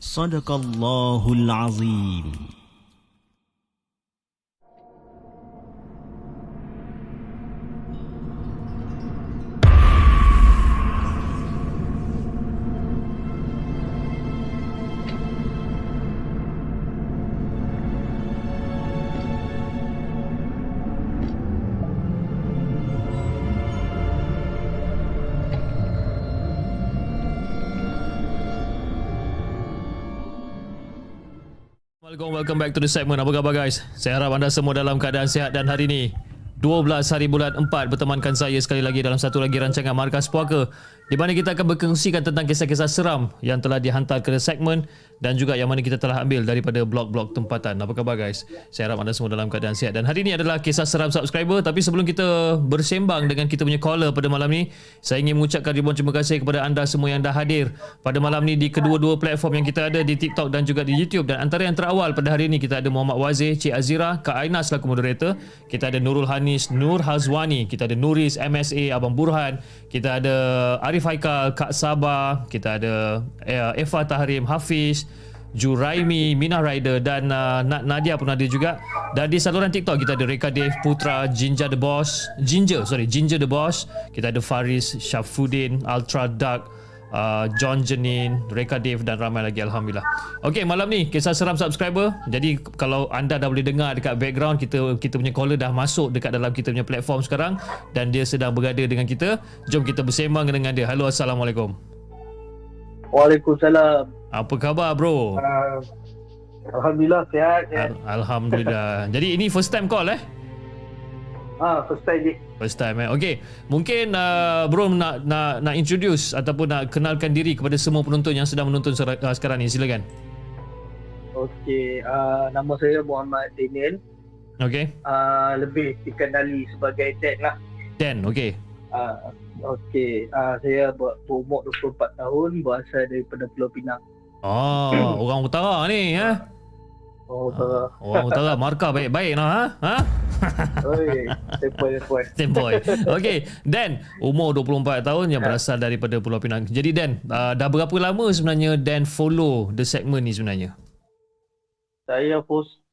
Sadaqallahul Azim. Welcome back to the segment. Apa khabar guys? Saya harap anda semua dalam keadaan sihat dan hari ini 12 hari bulan 4 bertemankan saya sekali lagi dalam satu lagi rancangan Markas Puaka di mana kita akan berkongsikan tentang kisah-kisah seram yang telah dihantar ke segmen dan juga yang mana kita telah ambil daripada blog-blog tempatan. Apa khabar guys? Saya harap anda semua dalam keadaan sihat. Dan hari ini adalah kisah seram subscriber tapi sebelum kita bersembang dengan kita punya caller pada malam ni, saya ingin mengucapkan ribuan terima kasih kepada anda semua yang dah hadir pada malam ni di kedua-dua platform yang kita ada di TikTok dan juga di YouTube dan antara yang terawal pada hari ini kita ada Muhammad Wazir, Cik Azira, Kak Aina selaku moderator, kita ada Nurul Hanis, Nur Hazwani, kita ada Nuris, MSA, Abang Burhan, kita ada Arif Haikal, Kak Sabah, kita ada uh, Eva Tahrim, Hafiz, Juraimi, Mina Rider dan uh, Nadia pun ada juga. Dan di saluran TikTok kita ada Reka Dev, Putra, Ginger the Boss, Ginger, sorry, Ginger the Boss. Kita ada Faris, Syafuddin, Ultra Dark, uh, John Jenin, Reka Dev dan ramai lagi Alhamdulillah. Okey, malam ni kisah seram subscriber. Jadi kalau anda dah boleh dengar dekat background kita kita punya caller dah masuk dekat dalam kita punya platform sekarang dan dia sedang berada dengan kita. Jom kita bersembang dengan dia. Halo, Assalamualaikum. Waalaikumsalam. Apa khabar bro? Uh, Alhamdulillah sihat. Ya. Al- Alhamdulillah. Jadi ini first time call eh? Ah, first time je. First time eh. Okey, mungkin uh, bro nak nak nak introduce ataupun nak kenalkan diri kepada semua penonton yang sedang menonton ser- uh, sekarang ni. Silakan. Okey, uh, nama saya Muhammad Daniel. Okey. Uh, lebih dikenali sebagai Dan lah. Dan, okey. Uh, Okey, uh, saya ber- berumur 24 tahun, berasal daripada Pulau Pinang. Oh, orang utara ni eh. Oh, uh. Orang utara markah baik-baik noh ha? Ha? Oi, sepoi-sepoi. Tempoy. Okey, Dan, umur 24 tahun yang berasal daripada Pulau Pinang. Jadi Dan, uh, dah berapa lama sebenarnya Dan follow the segment ni sebenarnya? Saya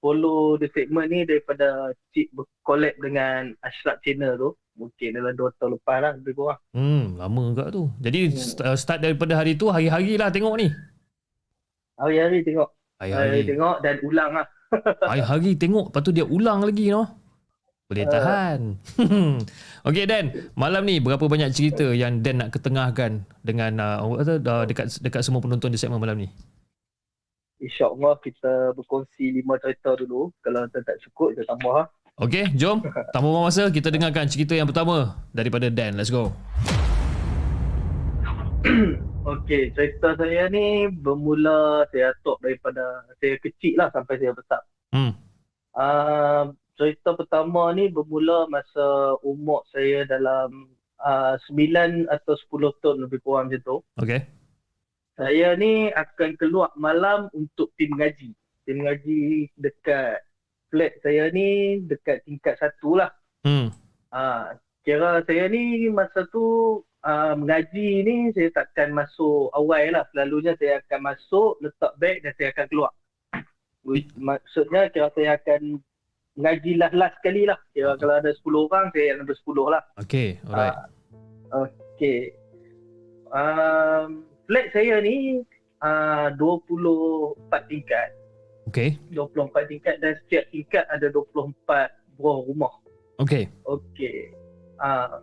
follow the segment ni daripada Cik berkolab dengan Ashraf Channel tu. Mungkin dalam 2 tahun lepas lah, lebih kurang. Hmm, lama juga tu. Jadi uh, start daripada hari tu hari-hari lah tengok ni. Hari-hari tengok. Hari-hari tengok dan ulang lah. Hari-hari tengok Lepas tu dia ulang lagi no Boleh Ah. tahan Okay Dan Malam ni berapa banyak cerita Yang Dan nak ketengahkan Dengan uh, uh, dekat dekat semua penonton di segmen malam ni InsyaAllah kita berkongsi lima cerita dulu. Kalau tak, tak cukup, kita tambah lah. Okay jom buang masa Kita dengarkan cerita yang pertama Daripada Dan Let's go Okey, cerita saya ni bermula saya atuk daripada saya kecil lah sampai saya besar. Hmm Uh, cerita pertama ni bermula masa umur saya dalam uh, 9 atau 10 tahun lebih kurang macam tu. Okay Saya ni akan keluar malam untuk tim ngaji. Tim ngaji dekat flat saya ni dekat tingkat satu lah. Hmm Ah, kira saya ni masa tu uh, mengaji ni saya takkan masuk awal lah. Selalunya saya akan masuk, letak beg dan saya akan keluar. Maksudnya kira saya akan mengaji last-last sekali lah. Kira kalau ada 10 orang, saya nombor 10 lah. Okay Alright Ah, okay. Um, flat saya ni uh, 24 tingkat. Okey. 24 tingkat dan setiap tingkat ada 24 buah rumah. Okey. Okey. Ah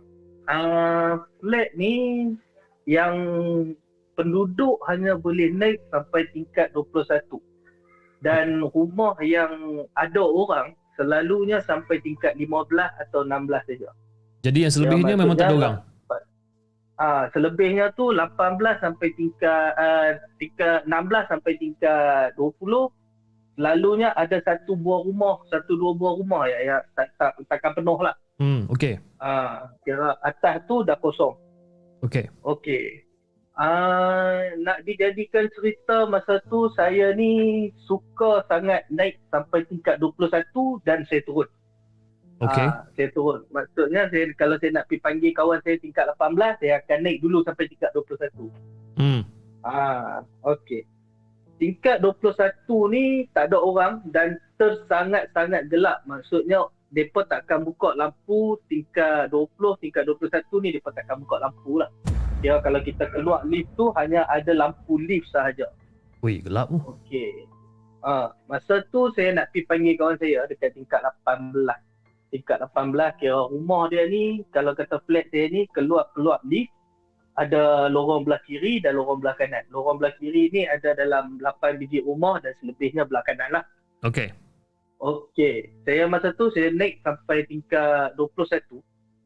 uh, flat ni yang penduduk hanya boleh naik sampai tingkat 21. Dan rumah yang ada orang selalunya sampai tingkat 15 atau 16 saja. Jadi yang selebihnya Ya, memang tak ada orang. Ah, selebihnya tu 18 sampai tingkat uh, tingkat 16 sampai tingkat 20 selalunya ada satu buah rumah, satu dua buah rumah ya, ya tak, tak, takkan penuh lah. Hmm, okey. Ah, kira atas tu dah kosong. Okey. Okey. Ah, nak dijadikan cerita masa tu saya ni suka sangat naik sampai tingkat 21 dan saya turun. Okey. Ah, saya turun. Maksudnya saya kalau saya nak pergi panggil kawan saya tingkat 18, saya akan naik dulu sampai tingkat 21. Hmm. Ah, okey. Tingkat 21 ni tak ada orang dan tersangat-sangat gelap. Maksudnya depa takkan buka lampu tingkat 20, tingkat 21 ni depa takkan buka lampu lah. Kira kalau kita keluar lift tu hanya ada lampu lift sahaja. Wih, gelap tu. Okey. Ah, masa tu saya nak pergi panggil kawan saya dekat tingkat 18. Tingkat 18 kira rumah dia ni kalau kata flat saya ni keluar-keluar lift ada lorong belah kiri dan lorong belah kanan. Lorong belah kiri ni ada dalam 8 biji rumah dan selebihnya belah kanan lah. Okey. Okey, saya masa tu saya naik sampai tingkat 21.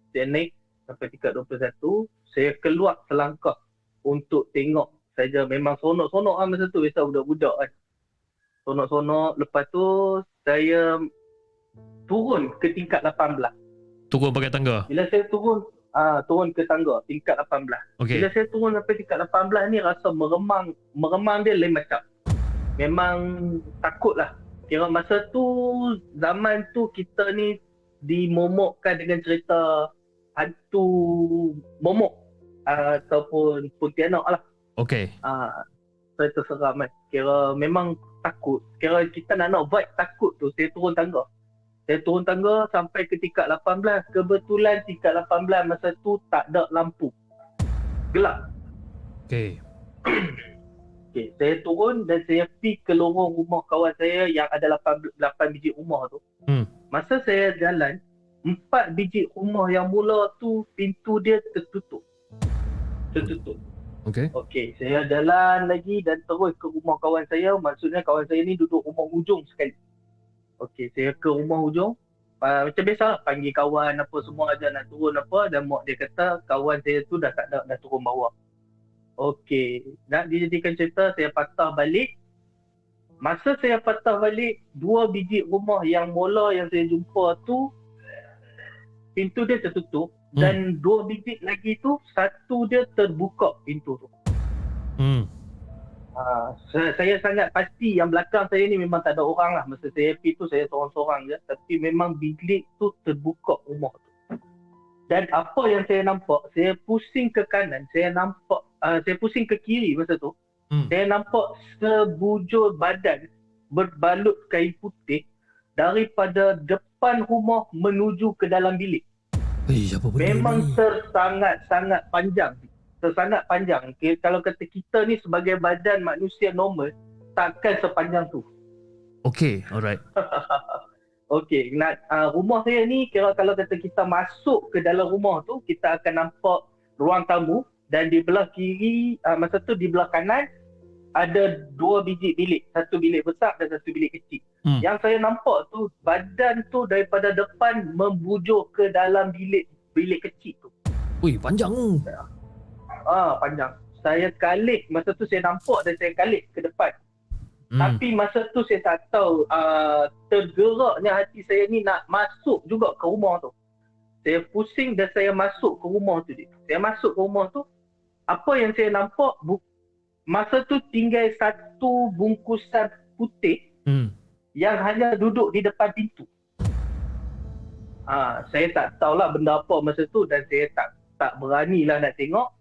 Saya naik sampai tingkat 21, saya keluar selangkah untuk tengok saja memang sonok-sonok lah masa tu biasa budak-budak kan. Sonok-sonok lepas tu saya turun ke tingkat 18. Turun pakai tangga. Bila saya turun ah turun ke tangga tingkat 18. Okey. Bila saya turun sampai tingkat 18 ni rasa meremang meremang dia lain macam. Memang takut lah. Kira masa tu zaman tu kita ni dimomokkan dengan cerita hantu momok uh, ataupun pontianak lah. Okey. Ah, cerita seram kan. Kira memang takut. Kira kita nak nak vibe takut tu saya turun tangga. Saya turun tangga sampai ke tingkat 18. Kebetulan tingkat 18 masa tu tak ada lampu. Gelap. Okey. Okay, saya turun dan saya pergi ke lorong rumah kawan saya yang ada 8, 8 biji rumah tu. Hmm. Masa saya jalan, empat biji rumah yang mula tu pintu dia tertutup. Tertutup. Okey. Okey, saya jalan lagi dan terus ke rumah kawan saya. Maksudnya kawan saya ni duduk rumah hujung sekali. Okey, saya ke rumah hujung. Uh, macam biasa lah, panggil kawan apa semua aja nak turun apa dan mak dia kata kawan saya tu dah tak ada dah turun bawah. Okey, nak dijadikan cerita saya patah balik. Masa saya patah balik, dua biji rumah yang mula yang saya jumpa tu pintu dia tertutup Hmm. dan dua biji lagi tu satu dia terbuka pintu tu. Hmm. Ha, saya, saya sangat pasti yang belakang saya ni memang tak ada orang lah. Masa saya pergi tu saya seorang-seorang je. Tapi memang bilik tu terbuka rumah tu. Dan apa yang saya nampak, saya pusing ke kanan, saya nampak, uh, saya pusing ke kiri masa tu. Hmm. Saya nampak sebujur badan berbalut kain putih daripada depan rumah menuju ke dalam bilik. Eh, apa benda Memang ni? tersangat-sangat panjang. Tersangat panjang. Okay, kalau kata kita ni sebagai badan manusia normal, takkan sepanjang tu. Okey, alright. Okey, nak uh, rumah saya ni kira kalau kata kita masuk ke dalam rumah tu, kita akan nampak ruang tamu dan di belah kiri uh, masa tu di belah kanan ada dua biji bilik, satu bilik besar dan satu bilik kecil. Hmm. Yang saya nampak tu badan tu daripada depan membujur ke dalam bilik bilik kecil tu. Wih, panjang tu. Ah, panjang. Saya kalik masa tu saya nampak dan saya kalik ke depan. Hmm. Tapi masa tu saya tak tahu uh, tergeraknya hati saya ni nak masuk juga ke rumah tu. Saya pusing dan saya masuk ke rumah tu. Dik. Saya masuk ke rumah tu. Apa yang saya nampak bu- masa tu tinggal satu bungkusan putih Hmm. yang hanya duduk di depan pintu. Ah, saya tak tahulah benda apa masa tu dan saya tak tak beranilah nak tengok.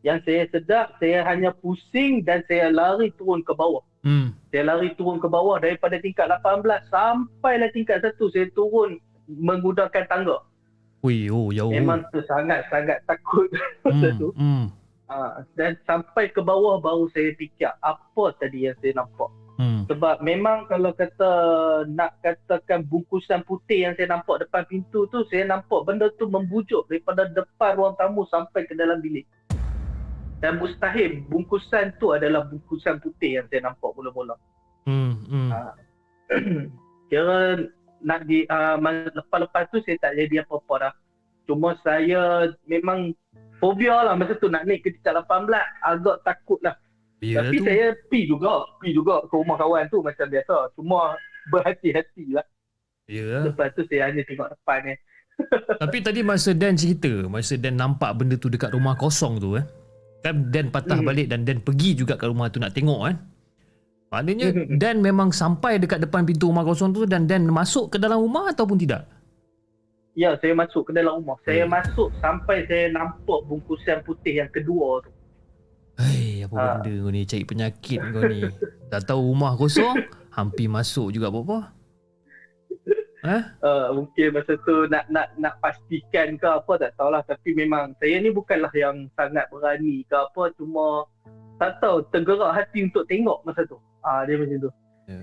Yang saya sedar, saya hanya pusing dan saya lari turun ke bawah. Hmm. Saya lari turun ke bawah daripada tingkat 18 sampailah tingkat 1 saya turun menggunakan tangga. Wih, oh, jauh. Memang tu sangat-sangat takut masa Hmm. tu. Hmm. Ha, dan sampai ke bawah baru saya fikir apa tadi yang saya nampak. Hmm. Sebab memang kalau kata nak katakan bungkusan putih yang saya nampak depan pintu tu, saya nampak benda tu membujuk daripada depan ruang tamu sampai ke dalam bilik. Dan mustahil bungkusan tu adalah bungkusan putih yang saya nampak mula-mula. Hmm. Hmm. Ah. Kira nak di uh, lepas-lepas tu saya tak jadi apa-apa dah. Cuma saya memang fobia lah masa tu nak naik ke tingkat 18 agak takut lah. Ya Tapi tu. saya pi juga, pi juga ke rumah kawan tu macam biasa. Cuma berhati-hati lah. Ya. Lepas tu saya hanya tengok depan ni. Tapi tadi masa Dan cerita, masa Dan nampak benda tu dekat rumah kosong tu eh. Kan Dan patah Hmm. balik dan Dan pergi juga ke rumah tu nak tengok kan. Maknanya Hmm. Dan memang sampai dekat depan pintu rumah kosong tu dan Dan masuk ke dalam rumah ataupun tidak? Ya, saya masuk ke dalam rumah. Saya Hmm. masuk sampai saya nampak bungkusan putih yang kedua tu. Hei, apa Ah. benda kau ni cari penyakit kau ni. Dah tahu rumah kosong, hampir masuk juga apa-apa. Eh? Uh, mungkin masa tu nak nak nak pastikan ke apa tak tahulah tapi memang saya ni bukanlah yang sangat berani ke apa cuma tak tahu tergerak hati untuk tengok masa tu. Ah dia macam tu. Ya.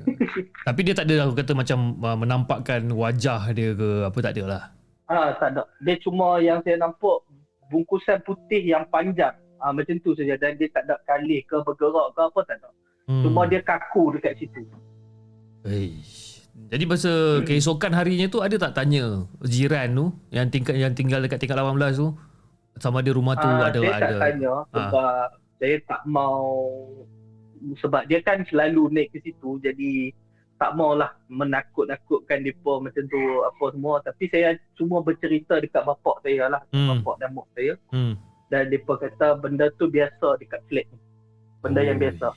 Tapi dia tak ada aku kata macam uh, menampakkan wajah dia ke apa tak ada lah. Ah tak ada. Dia cuma yang saya nampak bungkusan putih yang panjang. Ah macam tu saja dan dia tak ada kalih ke bergerak ke apa tak ada. Hmm. Cuma dia kaku dekat situ. Eish. Jadi masa keesokan harinya tu ada tak tanya jiran tu yang tinggal yang tinggal dekat tingkat 18 tu sama ada rumah tu Ah, ada saya ada. tak tanya sebab saya tak mau sebab dia kan selalu naik ke situ jadi tak maulah menakut-nakutkan depa macam tu apa semua tapi saya cuma bercerita dekat bapak saya lah Hmm. bapak dan mak saya Hmm. dan depa kata benda tu biasa dekat flat ni benda Oh. yang biasa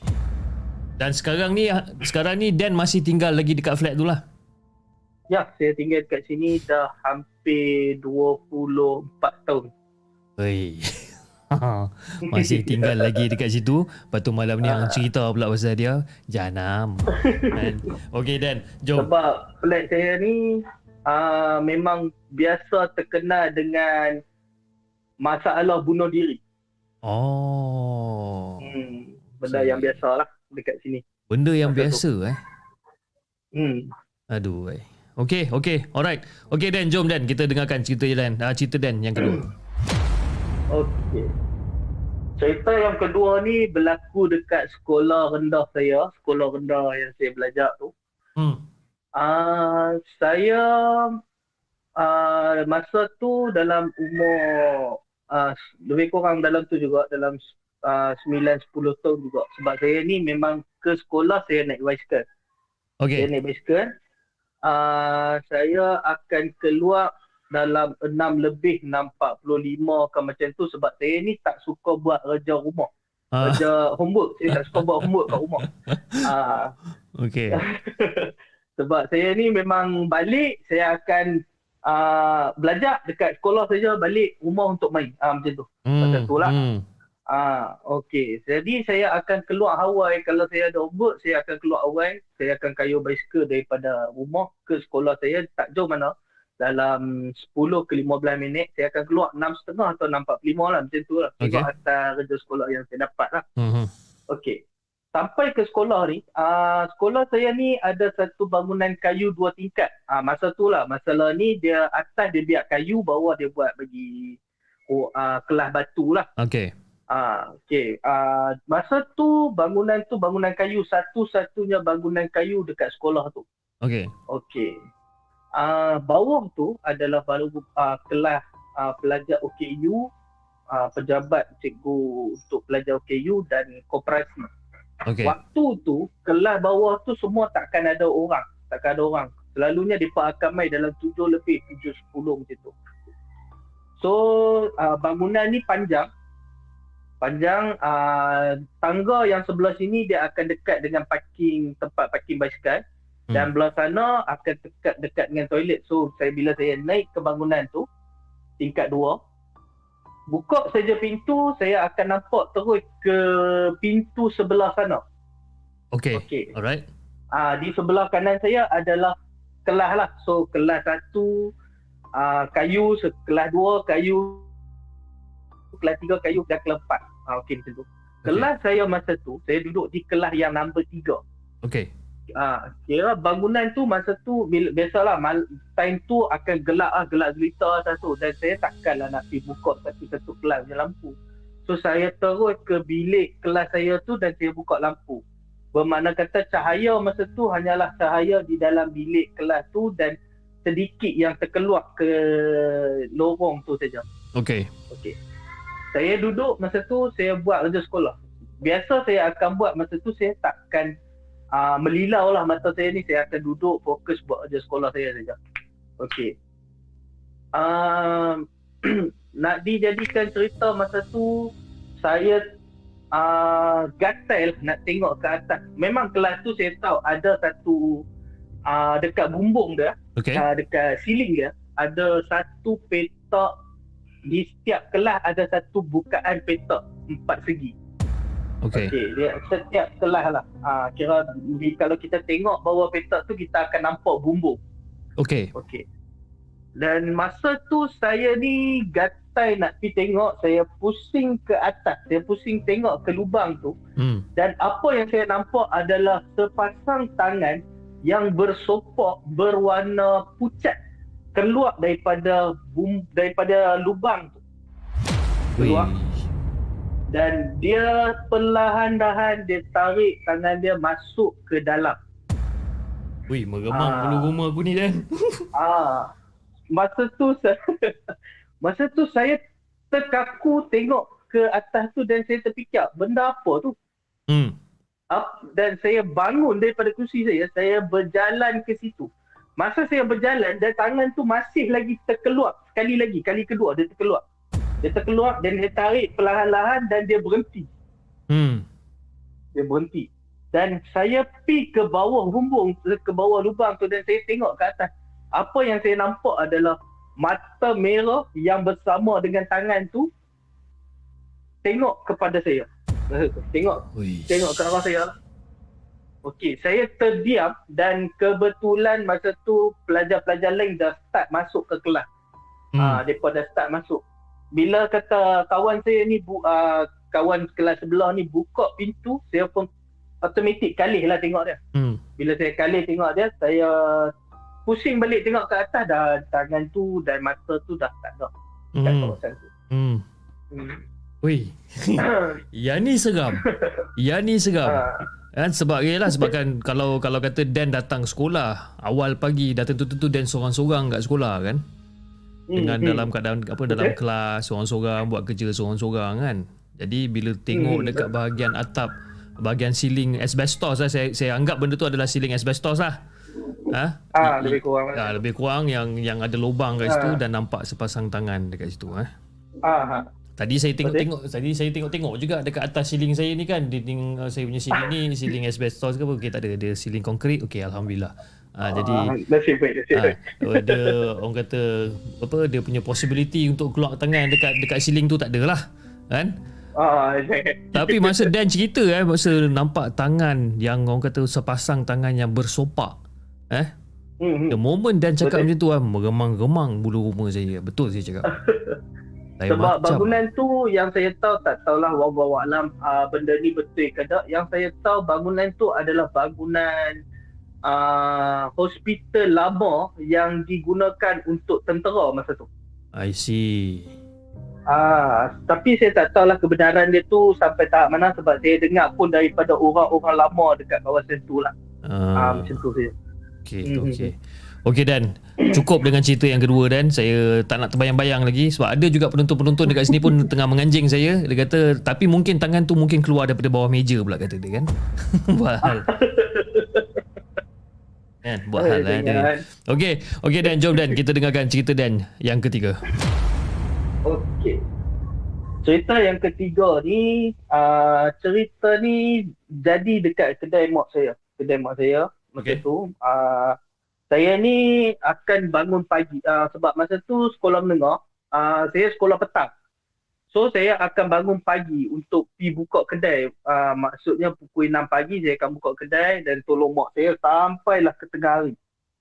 Dan sekarang ni sekarang ni Dan masih tinggal lagi dekat flat tu lah. ya saya tinggal dekat sini dah hampir 24 tahun Hei. masih tinggal lagi dekat situ. Lepas tu malam ni Ah. hang cerita pula pasal dia. Janam. Okey Dan, jom. Sebab flat saya ni uh, memang biasa terkenal dengan masalah bunuh diri. Oh. Hmm, benda Okey. yang biasa lah dekat sini. Benda yang Masa tu. biasa eh. Hmm. Aduh. Eh. Okey, okey. Alright. Okey Dan, jom Dan kita dengarkan cerita Dan. Ah, cerita Dan yang kedua. Okey. Cerita yang kedua ni berlaku dekat sekolah rendah saya, sekolah rendah yang saya belajar tu. Hmm. Uh, saya uh, masa tu dalam umur uh, lebih kurang dalam tu juga dalam uh, 9-10 tahun juga sebab saya ni memang ke sekolah saya naik basikal. Saya Okey. naik basikal. Uh, saya akan keluar dalam 6 lebih 6.45 ke macam tu sebab saya ni tak suka buat kerja rumah. Ah, Kerja homework. Saya tak suka buat homework kat rumah. Uh, okey. sebab saya ni memang balik saya akan uh, belajar dekat sekolah saja balik rumah untuk main uh, macam tu Macam tu lah. Hmm. ah okey jadi saya akan keluar Hawaii kalau saya ada homework saya akan keluar Hawaii saya akan kayuh basikal daripada rumah ke sekolah saya tak jauh mana dalam 10 ke 15 minit saya akan keluar 6.30 atau 6.45 lah macam tu lah tengok Okey. atas kerja sekolah yang saya dapat lah Hmm. Okey. Sampai ke sekolah ni, uh, sekolah saya ni ada satu bangunan kayu dua tingkat. Uh, masa tu lah, masalah ni dia atas dia biar kayu, bawah dia buat bagi oh, uh, kelas batu lah. Okey. Ah, okey. Ah, masa tu bangunan tu bangunan kayu satu-satunya bangunan kayu dekat sekolah tu. Okey. Okey. Ah, bawah tu adalah baru ah, kelas ah, pelajar OKU, ah, pejabat cikgu untuk pelajar OKU dan koperasi. Okey. Waktu tu kelas bawah tu semua takkan ada orang, takkan ada orang. Selalunya depa akan mai dalam tujuh lebih, tujuh sepuluh macam tu. So uh, bangunan ni panjang. Panjang uh, tangga yang sebelah sini dia akan dekat dengan parking tempat parking basikal Hmm. dan belah sana akan dekat dekat dengan toilet. So saya bila saya naik ke bangunan tu tingkat dua buka saja pintu saya akan nampak terus ke pintu sebelah sana. Okey. Okey. Alright. Ah di sebelah kanan saya adalah kelas lah. So kelas satu ah kayu, kelas dua kayu, kelas tiga kayu dan kelas empat. Ah okey macam tu. Kelas saya masa tu saya duduk di kelas yang number tiga. Okey. Ah, kira bangunan tu masa tu bila, biasalah mal, time tu akan gelap ah gelap gelita satu dan saya takkanlah nak pergi buka satu-satu kelas punya lampu. So saya terus ke bilik kelas saya tu dan saya buka lampu. Bermakna kata cahaya masa tu hanyalah cahaya di dalam bilik kelas tu dan sedikit yang terkeluar ke lorong tu saja. Okey. Okey. Saya duduk masa tu saya buat kerja sekolah. Biasa saya akan buat masa tu saya takkan uh, melilau lah mata saya ni saya akan duduk fokus buat kerja sekolah saya saja. Okey. Um, nak dijadikan cerita masa tu saya uh, gatal nak tengok ke atas. Memang kelas tu saya tahu ada satu uh, dekat bumbung dia, Okey. uh, dekat ceiling dia ada satu petak di setiap kelas ada satu bukaan petak empat segi. Okey. Okey, dia setiap kelas lah. Ah kira di, kalau kita tengok bawah petak tu kita akan nampak bumbung. Okey. Okey. Dan masa tu saya ni gatai nak pergi tengok, saya pusing ke atas, saya pusing tengok ke lubang tu Hmm. dan apa yang saya nampak adalah sepasang tangan yang bersopak berwarna pucat keluar daripada bum, daripada lubang tu. Keluar. Dan dia perlahan-lahan dia tarik tangan dia masuk ke dalam. Wih, meremang Ah. bulu rumah aku ni Dan. Ah, masa tu saya, masa tu saya terkaku tengok ke atas tu dan saya terfikir benda apa tu? Hmm. Up, dan saya bangun daripada kursi saya, saya berjalan ke situ. Masa saya berjalan dan tangan tu masih lagi terkeluar sekali lagi, kali kedua dia terkeluar. Dia terkeluar dan dia tarik perlahan-lahan dan dia berhenti. Hmm. dia berhenti. Dan saya pi ke bawah bumbung, ke bawah lubang tu dan saya tengok ke atas. Apa yang saya nampak adalah mata merah yang bersama dengan tangan tu tengok kepada saya. Tengok, Wih. tengok ke arah saya. Okey, saya terdiam dan kebetulan masa tu pelajar-pelajar lain dah start masuk ke kelas. Hmm. Ah, depa dah start masuk. Bila kata kawan saya ni bu, uh, kawan kelas sebelah ni buka pintu, saya pun automatik kalih lah tengok dia. Hmm. Bila saya kalih tengok dia, saya pusing balik tengok ke atas dah tangan tu dan mata tu dah tak ada kat Hmm. kawasan tu. Hmm. Hmm. Wih. Yang ni seram. Yang ni seram. Ah, Kan sebab yalah sebabkan kalau kalau kata Dan datang sekolah awal pagi dah tentu-tentu Dan seorang-seorang kat sekolah kan. Dengan hmm, dalam keadaan apa dalam Betul. kelas seorang-seorang buat kerja seorang-seorang kan. Jadi bila tengok Hmm, dekat bahagian atap bahagian ceiling asbestos lah saya saya anggap benda tu adalah ceiling asbestos lah. Ha? Ah, lebih kurang. Ah, lebih kurang yang yang ada lubang kat situ Ah. dan nampak sepasang tangan dekat situ eh. Ah, ha. Tadi saya tengok-tengok tadi saya tengok-tengok juga dekat atas ceiling saya ni kan dinding saya punya ceiling ni ceiling asbestos ke apa okey tak ada dia ceiling konkrit okey alhamdulillah. Ah, jadi nasib baik, nasib baik. ada orang kata apa dia punya possibility untuk keluar tangan dekat dekat ceiling tu tak ada lah kan. Ah, Tapi masa Dan cerita eh masa nampak tangan yang orang kata sepasang tangan yang bersopak eh hmm, the moment Dan cakap Betul. macam tu kan meremang-remang bulu rumah saya betul saya cakap. Lain Sebab macam. bangunan tu yang saya tahu tak tahulah wallahu alam uh, benda ni betul ke tak. Yang saya tahu bangunan tu adalah bangunan uh, hospital lama yang digunakan untuk tentera masa tu. I see. Ah, tapi saya tak tahulah kebenaran dia tu sampai tahap mana sebab saya dengar pun daripada orang-orang lama dekat kawasan tu lah. Ah, Ah, macam tu saja. okey Mhm. okey. Okey Dan, cukup dengan cerita yang kedua Dan. Saya tak nak terbayang-bayang lagi sebab ada juga penonton-penonton dekat sini pun tengah menganjing saya. Dia kata tapi mungkin tangan tu mungkin keluar daripada bawah meja pula kata dia kan. Hal. Kan, buat hal lah dia. Okey, okey Dan, jom Dan kita dengarkan cerita Dan yang ketiga. Okey. Cerita yang ketiga ni, uh, cerita ni jadi dekat kedai mak saya. Kedai mak saya masa Okey. tu. Uh, saya ni akan bangun pagi uh, sebab masa tu sekolah menengah, uh, saya sekolah petang. So saya akan bangun pagi untuk pergi buka kedai. Uh, maksudnya pukul 6 pagi saya akan buka kedai dan tolong mak saya sampailah ke tengah hari.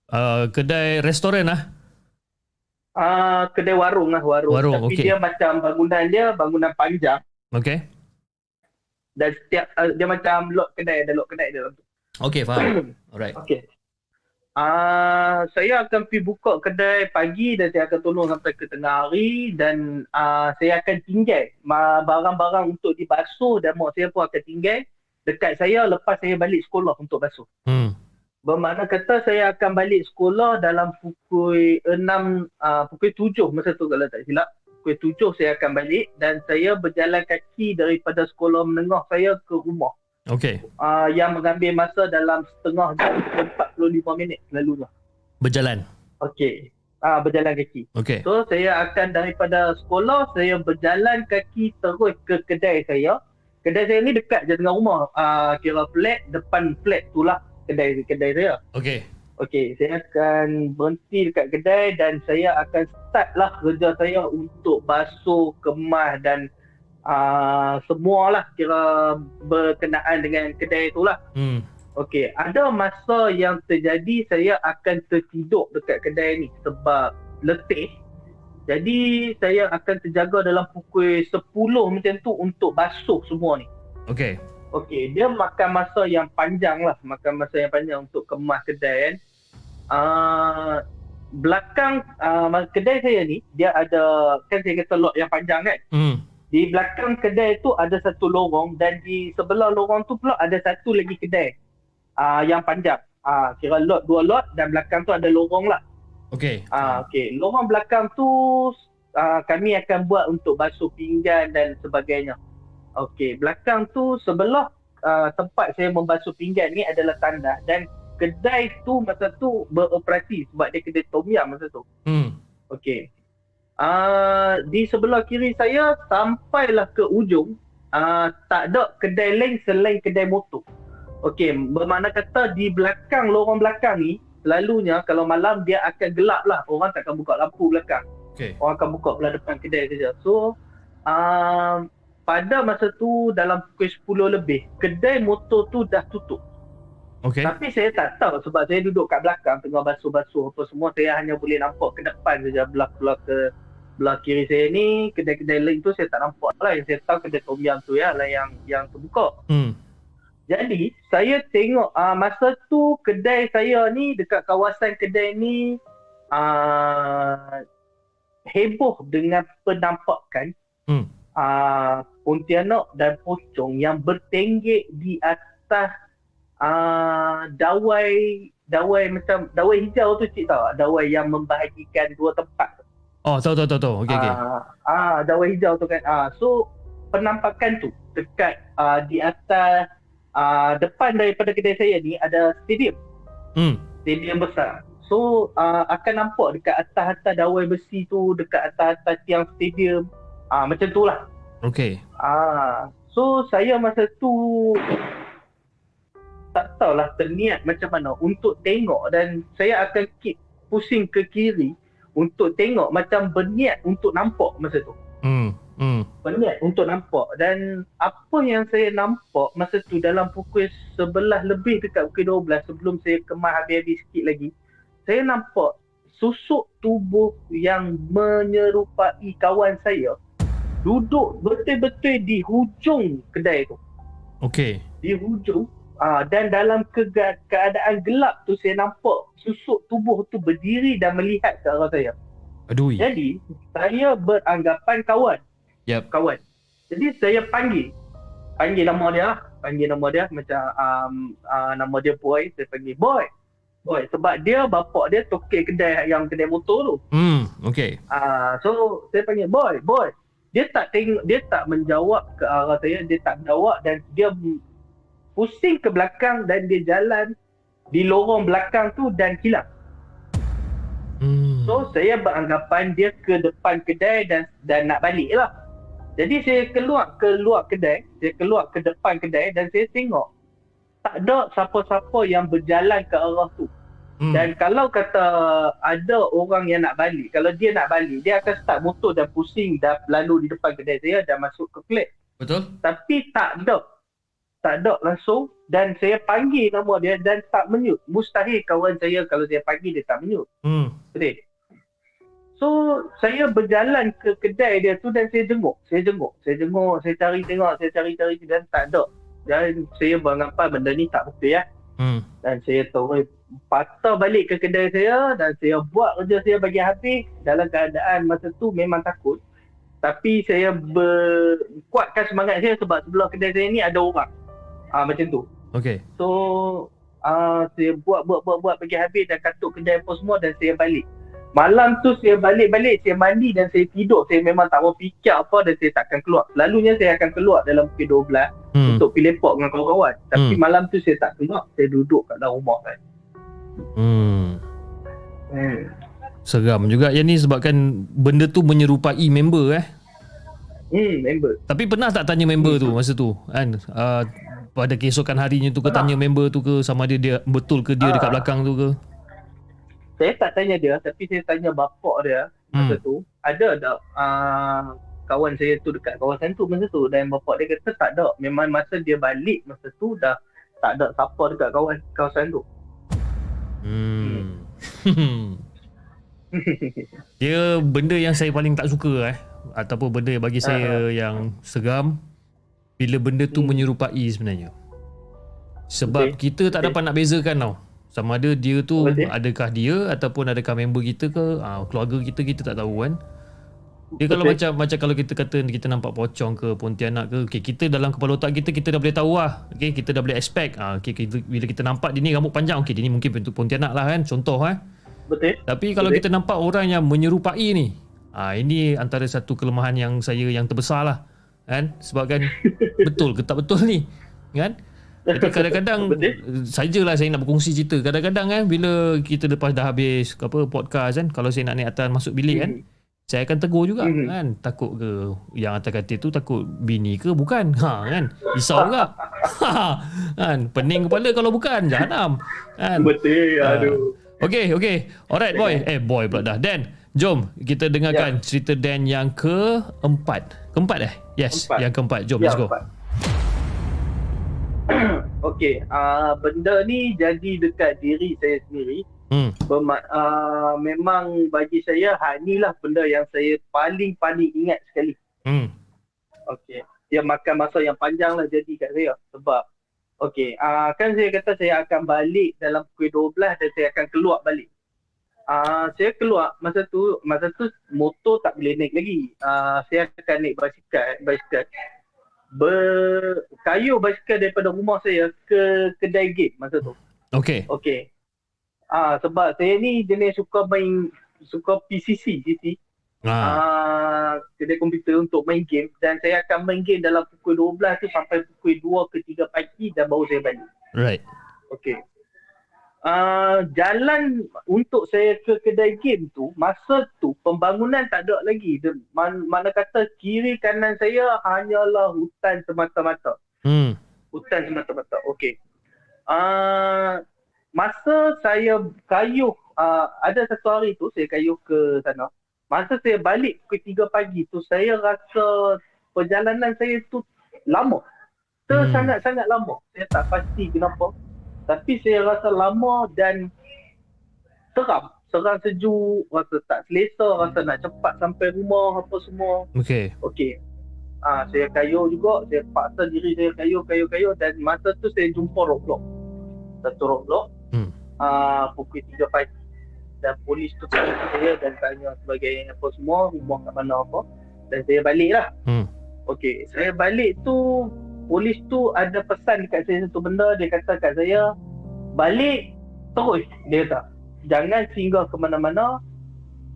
Uh, kedai restoran lah. Uh, kedai warung lah warung. Warung, Tapi okey. dia macam bangunan dia bangunan panjang. Okey. dan setiap uh, dia macam lot kedai ada lot kedai dalam tu. Okey, faham. Alright. Okey. Ah, saya akan pergi buka kedai pagi dan saya akan tolong sampai ke tengah hari dan ah, saya akan tinggal barang-barang untuk dibasuh dan mak saya pun akan tinggal dekat saya lepas saya balik sekolah untuk basuh. Hmm. Bermakna kata saya akan balik sekolah dalam pukul 6, uh, pukul 7 masa tu kalau tak silap. Pukul 7 saya akan balik dan saya berjalan kaki daripada sekolah menengah saya ke rumah. Okey. Uh, yang mengambil masa dalam setengah jam ke 45 minit selalunya. Berjalan. Okey. Uh, berjalan kaki. Okey. So saya akan daripada sekolah saya berjalan kaki terus ke kedai saya. Kedai saya ni dekat je dengan rumah. Uh, kira flat depan flat tu lah kedai kedai saya. Okey. Okey, saya akan berhenti dekat kedai dan saya akan start lah kerja saya untuk basuh, kemas dan uh, semualah kira berkenaan dengan kedai tu lah. Hmm. Okey, ada masa yang terjadi saya akan tertidur dekat kedai ni sebab letih. Jadi saya akan terjaga dalam pukul 10 macam tu untuk basuh semua ni. Okey. Okey, dia makan masa yang panjang lah. Makan masa yang panjang untuk kemas kedai kan. Uh, belakang uh, kedai saya ni, dia ada, kan saya kata lot yang panjang kan. Hmm. Di belakang kedai tu ada satu lorong dan di sebelah lorong tu pula ada satu lagi kedai uh, yang panjang. Uh, kira lot, dua lot dan belakang tu ada lorong lah. Okey. Ah, okey. Lorong belakang tu ah, kami akan buat untuk basuh pinggan dan sebagainya. Okey, belakang tu sebelah ah, tempat saya membasuh pinggan ni adalah tandas dan kedai tu masa tu beroperasi sebab dia kedai tom yum masa tu. Hmm. Okey. Ah, di sebelah kiri saya sampailah ke ujung ah, tak ada kedai lain selain kedai motor. Okey, bermakna kata di belakang lorong belakang ni selalunya kalau malam dia akan gelap lah. Orang takkan buka lampu belakang. Okey. Orang akan buka belah depan kedai saja. So, um, pada masa tu dalam pukul 10 lebih, kedai motor tu dah tutup. Okey. Tapi saya tak tahu sebab saya duduk kat belakang tengah basuh-basuh apa semua. Saya hanya boleh nampak ke depan saja belah-belah ke belah kiri saya ni kedai-kedai lain tu saya tak nampak lah yang saya tahu kedai tom yum tu ya lah yang yang terbuka Hmm. jadi saya tengok uh, masa tu kedai saya ni dekat kawasan kedai ni uh, heboh dengan penampakan Hmm. uh, Pontianak dan pocong yang bertenggek di atas uh, dawai dawai macam dawai hijau tu cik tahu dawai yang membahagikan dua tempat Oh, tahu tahu tahu tahu. Okey okey. Ah, ah, dawai hijau tu kan. Ah, so penampakan tu dekat ah, di atas ah, depan daripada kedai saya ni ada stadium, Hmm. stadium besar. So ah, akan nampak dekat atas-atas dawai besi tu, dekat atas-atas tiang stadium. Ah, macam tu lah. Okey. Ah, so saya masa tu tak tahulah terniat macam mana untuk tengok dan saya akan keep pusing ke kiri untuk tengok macam berniat untuk nampak masa tu. Hmm. Hmm. Berniat untuk nampak dan apa yang saya nampak masa tu dalam pukul 11 lebih dekat pukul 12 sebelum saya kemas habis-habis sikit lagi saya nampak susuk tubuh yang menyerupai kawan saya duduk betul-betul di hujung kedai tu Okey. di hujung ah, dan dalam kega- keadaan gelap tu saya nampak susuk tubuh tu berdiri dan melihat ke arah saya Aduh. jadi saya beranggapan kawan Yep. kawan jadi saya panggil panggil nama dia lah panggil nama dia macam um, uh, nama dia boy saya panggil boy boy sebab dia bapak dia tokek kedai yang kedai motor tu Hmm. Okey. Ah, so saya panggil boy, boy. Dia tak tengok, dia tak menjawab ke arah saya, dia tak menjawab dan dia pusing ke belakang dan dia jalan di lorong belakang tu dan hilang. Hmm. So saya beranggapan dia ke depan kedai dan dan nak balik lah. Jadi saya keluar keluar kedai, saya keluar ke depan kedai dan saya tengok tak ada siapa-siapa yang berjalan ke arah tu. Hmm. Dan kalau kata ada orang yang nak balik, kalau dia nak balik, dia akan start motor dan pusing dah lalu di depan kedai saya dan masuk ke flat. Betul? Tapi tak ada. Tak ada langsung dan saya panggil nama dia dan tak menyut. Mustahil kawan saya kalau saya panggil dia tak menyut. Hmm. Betul? So, saya berjalan ke kedai dia tu dan saya jenguk. Saya jenguk. Saya jenguk, saya cari tengok, saya cari-cari dan tak ada. Dan saya beranggapan benda ni tak betul ya. Hmm. Dan saya terus patah balik ke kedai saya dan saya buat kerja saya bagi habis dalam keadaan masa tu memang takut. Tapi saya berkuatkan semangat saya sebab sebelah kedai saya ni ada orang. Ah macam tu. Okay. So uh, saya buat buat buat buat bagi habis dan katuk kedai apa semua dan saya balik. Malam tu saya balik-balik, saya mandi dan saya tidur. Saya memang tak mau fikir apa dan saya takkan keluar. Selalunya saya akan keluar dalam pukul 12 Hmm. untuk pergi lepak dengan kawan-kawan. Tapi Hmm. malam tu saya tak keluar, saya duduk kat dalam rumah kan. Hmm. Hmm. Seram juga yang ni sebabkan benda tu menyerupai member eh. Hmm, member. Tapi pernah tak tanya member tu masa tu kan? Uh, pada keesokan harinya tu ke tanya member tu ke sama dia dia betul ke dia Ah. dekat belakang tu ke? Saya tak tanya dia tapi saya tanya bapak dia masa Hmm. tu ada tak uh, kawan saya tu dekat kawasan tu masa tu dan bapak dia kata tak ada. Memang masa dia balik masa tu dah tak ada siapa dekat kawan kawasan tu. Hmm. dia benda yang saya paling tak suka eh ataupun benda yang bagi saya yang seram bila benda tu Hmm. menyerupai sebenarnya. Sebab Okey. kita tak Okey. dapat nak bezakan tau. Sama ada dia tu Betul. adakah dia ataupun adakah member kita ke, ah, keluarga kita kita tak tahu kan. Dia kalau Betul. macam macam kalau kita kata kita nampak pocong ke pontianak ke, okay, kita dalam kepala otak kita kita dah boleh tahu lah. Okay, kita dah boleh expect. Ah, okay, kita, bila kita nampak dia ni rambut panjang, okay, dia ni mungkin bentuk pontianak lah kan. Contoh eh. Betul? Tapi kalau Betul. kita nampak orang yang menyerupai ni, ah ini antara satu kelemahan yang saya yang terbesar lah. Kan? Sebab kan betul ke tak betul ni? Kan? Tapi kadang-kadang sajalah saya nak berkongsi cerita. Kadang-kadang kan bila kita lepas dah habis apa podcast kan, kalau saya nak naik atas masuk bilik kan, saya akan tegur juga Mhm. kan. Takut ke yang atas katil tu takut bini ke bukan? Ha kan? Risau juga. Ha, kan? Pening kepala kalau bukan jahanam. Kan? Betul. Ah. Aduh. Okay, okay. Alright, boy. Eh, boy pula dah. Dan, jom kita dengarkan cerita Dan yang keempat. Keempat eh? Yes, Keempat. yang keempat. Jom, Ya, let's go. Okey, uh, benda ni jadi dekat diri saya sendiri. Hmm. Berma- uh, memang bagi saya hal ni lah benda yang saya paling-paling ingat sekali. Hmm. Okey. Dia makan masa yang panjang lah jadi kat saya. Sebab, okey, uh, kan saya kata saya akan balik dalam pukul 12 dan saya akan keluar balik. Uh, saya keluar masa tu, masa tu motor tak boleh naik lagi. Uh, saya akan naik basikal, basikal. Berkayuh basikal daripada rumah saya ke kedai game masa tu. Okay. Okey. Ah sebab saya ni jenis suka main suka PCC PC. Ha. Ah kedai komputer untuk main game dan saya akan main game dalam pukul 12 tu sampai pukul 2 ke 3 pagi dan baru saya balik. Right. Okey. Uh, jalan untuk saya ke kedai game tu masa tu pembangunan tak ada lagi man, mana kata kiri kanan saya hanyalah hutan semata-mata Hmm. hutan semata-mata. Okey. Uh, masa saya kayuh, uh, ada satu hari tu saya kayuh ke sana. Masa saya balik pukul 3 pagi tu, saya rasa perjalanan saya tu lama. Hmm. Sangat-sangat lama. Saya tak pasti kenapa. Tapi saya rasa lama dan seram. Seram sejuk, rasa tak selesa, rasa nak cepat sampai rumah apa semua. Okay. Okey. Ah, saya kayuh juga, saya paksa diri saya kayuh, kayuh, kayuh dan masa tu saya jumpa roadblock. Satu roadblock. Hmm. Ah, pukul 3 pagi. Dan polis tu tanya saya dan tanya sebagai apa semua, rumah kat mana apa. Dan saya balik lah. Hmm. Okey, saya balik tu, polis tu ada pesan dekat saya satu benda, dia kata kat saya, balik terus, dia kata. Jangan singgah ke mana-mana,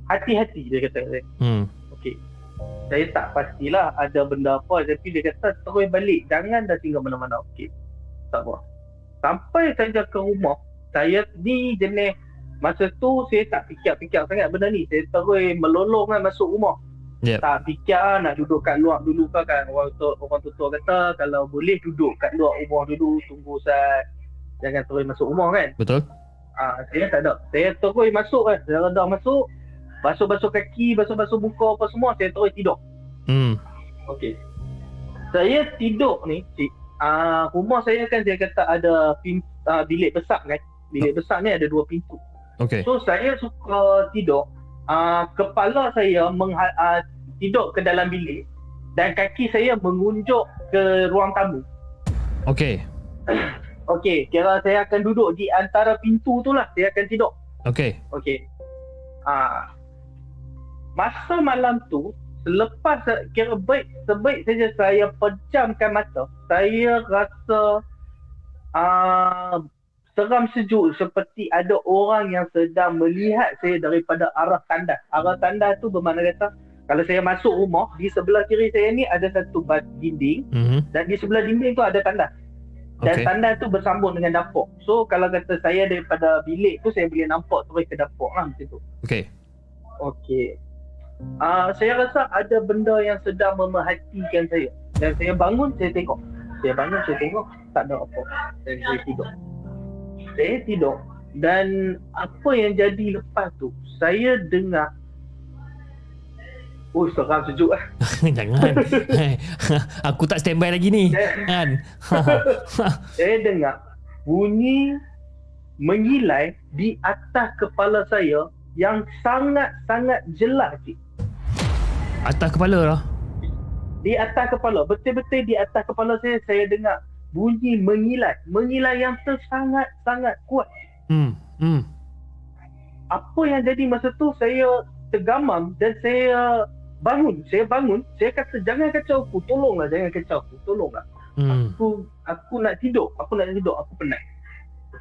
hati-hati, dia kata kat saya. Hmm. Okey. Saya tak pastilah ada benda apa tapi dia kata terus balik. Jangan dah tinggal mana-mana. Okey. Tak apa. Sampai saja ke rumah, saya ni jenis masa tu saya tak fikir-fikir sangat benda ni. Saya terus melolong kan masuk rumah. Yep. Tak fikir ah, nak duduk kat luar dulu ke kan. Orang tu orang tutua kata kalau boleh duduk kat luar rumah dulu tunggu saat jangan terus masuk rumah kan. Betul? Ah, saya tak ada. Saya terus masuk kan. Saya dah masuk. Basuh-basuh kaki, basuh-basuh muka apa semua. Saya terus tidur. Hmm. Okey. Saya tidur ni, cik. Ah, rumah saya kan saya kata ada pin, ah, bilik besar kan. Bilik besar ni ada dua pintu. Okay. So saya suka tidur. Ah, kepala saya mengha- ah, tidur ke dalam bilik dan kaki saya mengunjuk ke ruang tamu. Okay. Okey, kira saya akan duduk di antara pintu tu lah. Saya akan tidur. Okey. Okey. Ah. Masa malam tu, selepas kira baik sebaik saja saya pejamkan mata, saya rasa ah seram sejuk seperti ada orang yang sedang melihat saya daripada arah tandas. Arah tandas tu bermakna kata kalau saya masuk rumah, di sebelah kiri saya ni ada satu dinding Mhm. dan di sebelah dinding tu ada tandas. Dan Okey. tandas tu bersambung dengan dapur. So kalau kata saya daripada bilik tu saya boleh nampak terus ke dapur lah macam tu. Okey. Okey. Uh, saya rasa ada benda yang sedang memerhatikan saya. Dan saya bangun, saya tengok. Saya bangun, saya tengok. Tak ada apa. Dan saya tidur. Saya tidur. Dan apa yang jadi lepas tu, saya dengar Oh, seram sejuk lah. Jangan. Hai. Aku tak standby lagi ni. Kan? Saya dengar bunyi mengilai di atas kepala saya yang sangat-sangat jelas. Cik. Atas kepala lah. di atas kepala betul-betul di atas kepala saya saya dengar bunyi mengilai mengilai yang tersangat sangat kuat Hmm. Hmm. apa yang jadi masa tu saya tergamam dan saya bangun saya bangun saya kata jangan kacau aku tolonglah jangan kacau aku tolonglah Hmm. aku aku nak tidur aku nak tidur aku penat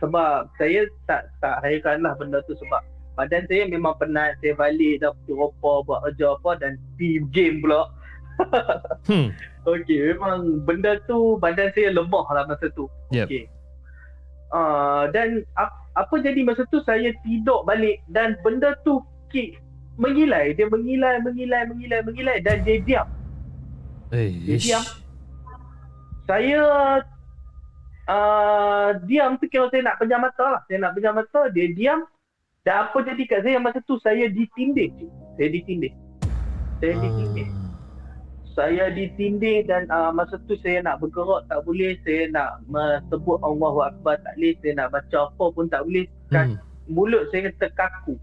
sebab saya tak tak hairan lah benda tu sebab badan saya memang penat saya balik dah pergi ropa buat kerja apa dan pergi game pula Hmm. Okey, memang benda tu badan saya lemah lah masa tu. Yep. Okey. Uh, dan ap, apa jadi masa tu saya tidur balik dan benda tu ki, mengilai. Dia mengilai, mengilai, mengilai, mengilai dan dia diam. Eh, Dia ish. diam. Saya uh, diam tu kira saya nak pejam mata lah. Saya nak pejam mata, dia diam. Dan apa jadi kat saya masa tu saya ditindih. Saya ditindih. Saya ditindih Ah. saya ditindih dan uh, masa tu saya nak bergerak tak boleh saya nak sebut Allahu Akbar tak boleh saya nak baca apa pun tak boleh kan Hmm. mulut saya terkaku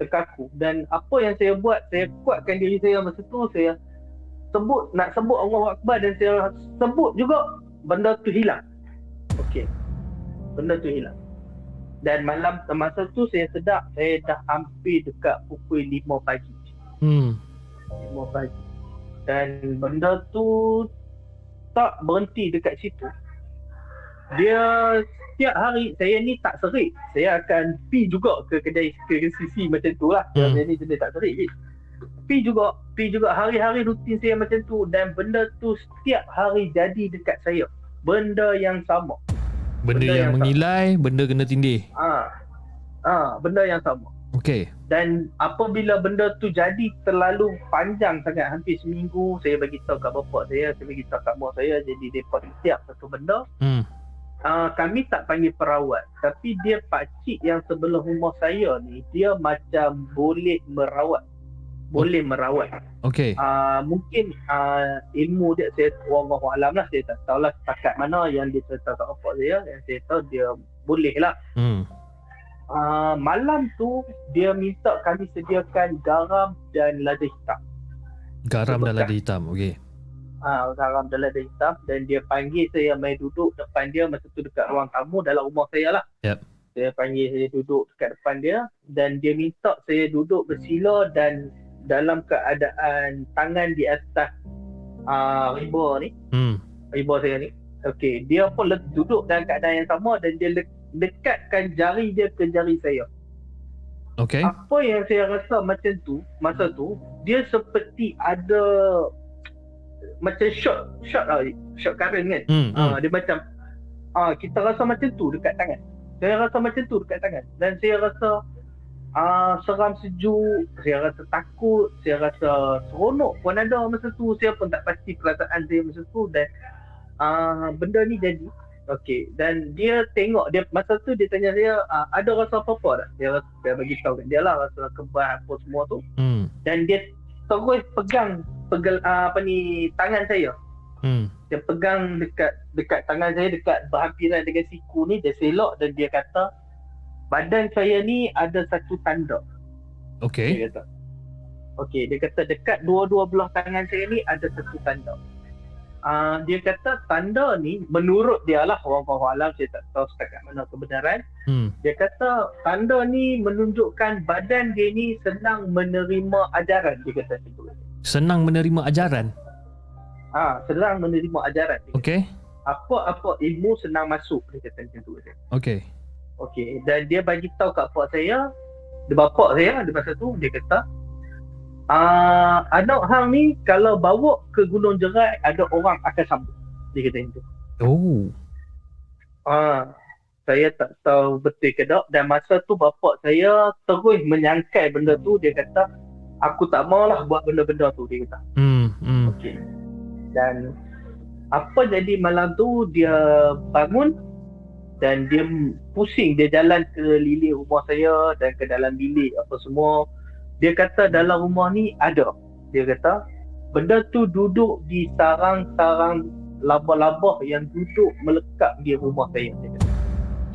terkaku. Dan apa yang saya buat saya kuatkan diri saya masa tu saya sebut nak sebut Allahu Akbar dan saya sebut juga benda tu hilang. Okey. Benda tu hilang. Dan malam masa tu saya sedar saya dah hampir dekat pukul 5 pagi. Hmm. 5 pagi. Dan benda tu tak berhenti dekat situ dia setiap hari saya ni tak serik. Saya akan pi juga ke kedai ke sisi macam tu lah. Hmm. saya ni jenis tak serik pi juga pi juga hari-hari rutin saya macam tu. Dan benda tu setiap hari jadi dekat saya. Benda yang sama. Benda, Benda yang, yang mengilai, benda kena tindih. ah ah benda yang sama. Okey. dan apabila benda tu jadi terlalu panjang sangat hampir seminggu saya bagi tahu kat bapak saya saya bagi tahu kat mak saya jadi depa setiap satu benda Hmm. Uh, kami tak panggil perawat tapi dia pakcik yang sebelah rumah saya ni dia macam boleh merawat boleh merawat Okey. uh, mungkin uh, ilmu dia saya wallahu alam lah saya tak tahulah setakat mana yang dia cerita kat bapak saya yang saya tahu dia boleh lah Hmm. uh, malam tu dia minta kami sediakan garam dan lada hitam. Garam dan Bekas. lada hitam. Okey. Uh, garam dan lada hitam dan dia panggil saya mai duduk depan dia masa tu dekat ruang tamu dalam rumah saya lah. Yep. Dia panggil saya duduk dekat depan dia dan dia minta saya duduk bersila dan dalam keadaan tangan di atas uh, riba ni, Hmm. riba saya ni. Okey, dia pun le- duduk dalam keadaan yang sama dan dia le- dekatkan jari dia ke jari saya. Okey. Apa yang saya rasa macam tu masa tu dia seperti ada macam shot shot lah shot current kan. Hmm. Ah hmm. dia macam ah kita rasa macam tu dekat tangan. Saya rasa macam tu dekat tangan dan saya rasa ah seram sejuk, saya rasa takut, saya rasa seronok pun ada masa tu. Saya pun tak pasti perasaan saya masa tu dan ah benda ni jadi Okey dan dia tengok dia masa tu dia tanya saya ah, ada rasa apa-apa tak? Dia rasa dia bagi tahu kat dia lah rasa kebal apa semua tu Hmm. dan dia terus pegang pegel ah, apa ni tangan saya. Hmm. Dia pegang dekat dekat tangan saya dekat berhampiran dengan siku ni dia selok dan dia kata badan saya ni ada satu tanda. Okey. Dia kata. Okey, dia kata dekat dua-dua belah tangan saya ni ada satu tanda. uh, dia kata tanda ni menurut dia lah orang alam saya tak tahu setakat mana kebenaran Hmm. dia kata tanda ni menunjukkan badan dia ni senang menerima ajaran dia kata macam tu Senang menerima ajaran. ah senang menerima ajaran kata. Okey. apa-apa ilmu senang masuk dia kata macam tu dia. Okey. Okey dan dia bagi tahu kat pak saya dia bapak saya dia masa tu dia kata ah anak hang ni kalau bawa ke Gunung Jerai ada orang akan sambut dia kata macam tu Oh. Ah, saya tak tahu betul ke tak dan masa tu bapak saya terus menyangkal benda tu dia kata aku tak maulah buat benda-benda tu dia kata. Hmm. Hmm. Okey. Dan apa jadi malam tu dia bangun dan dia pusing dia jalan ke lilik rumah saya dan ke dalam bilik apa semua. Dia kata dalam rumah ni ada. Dia kata benda tu duduk di sarang-sarang labah-labah yang duduk melekat di rumah saya. Dia kata.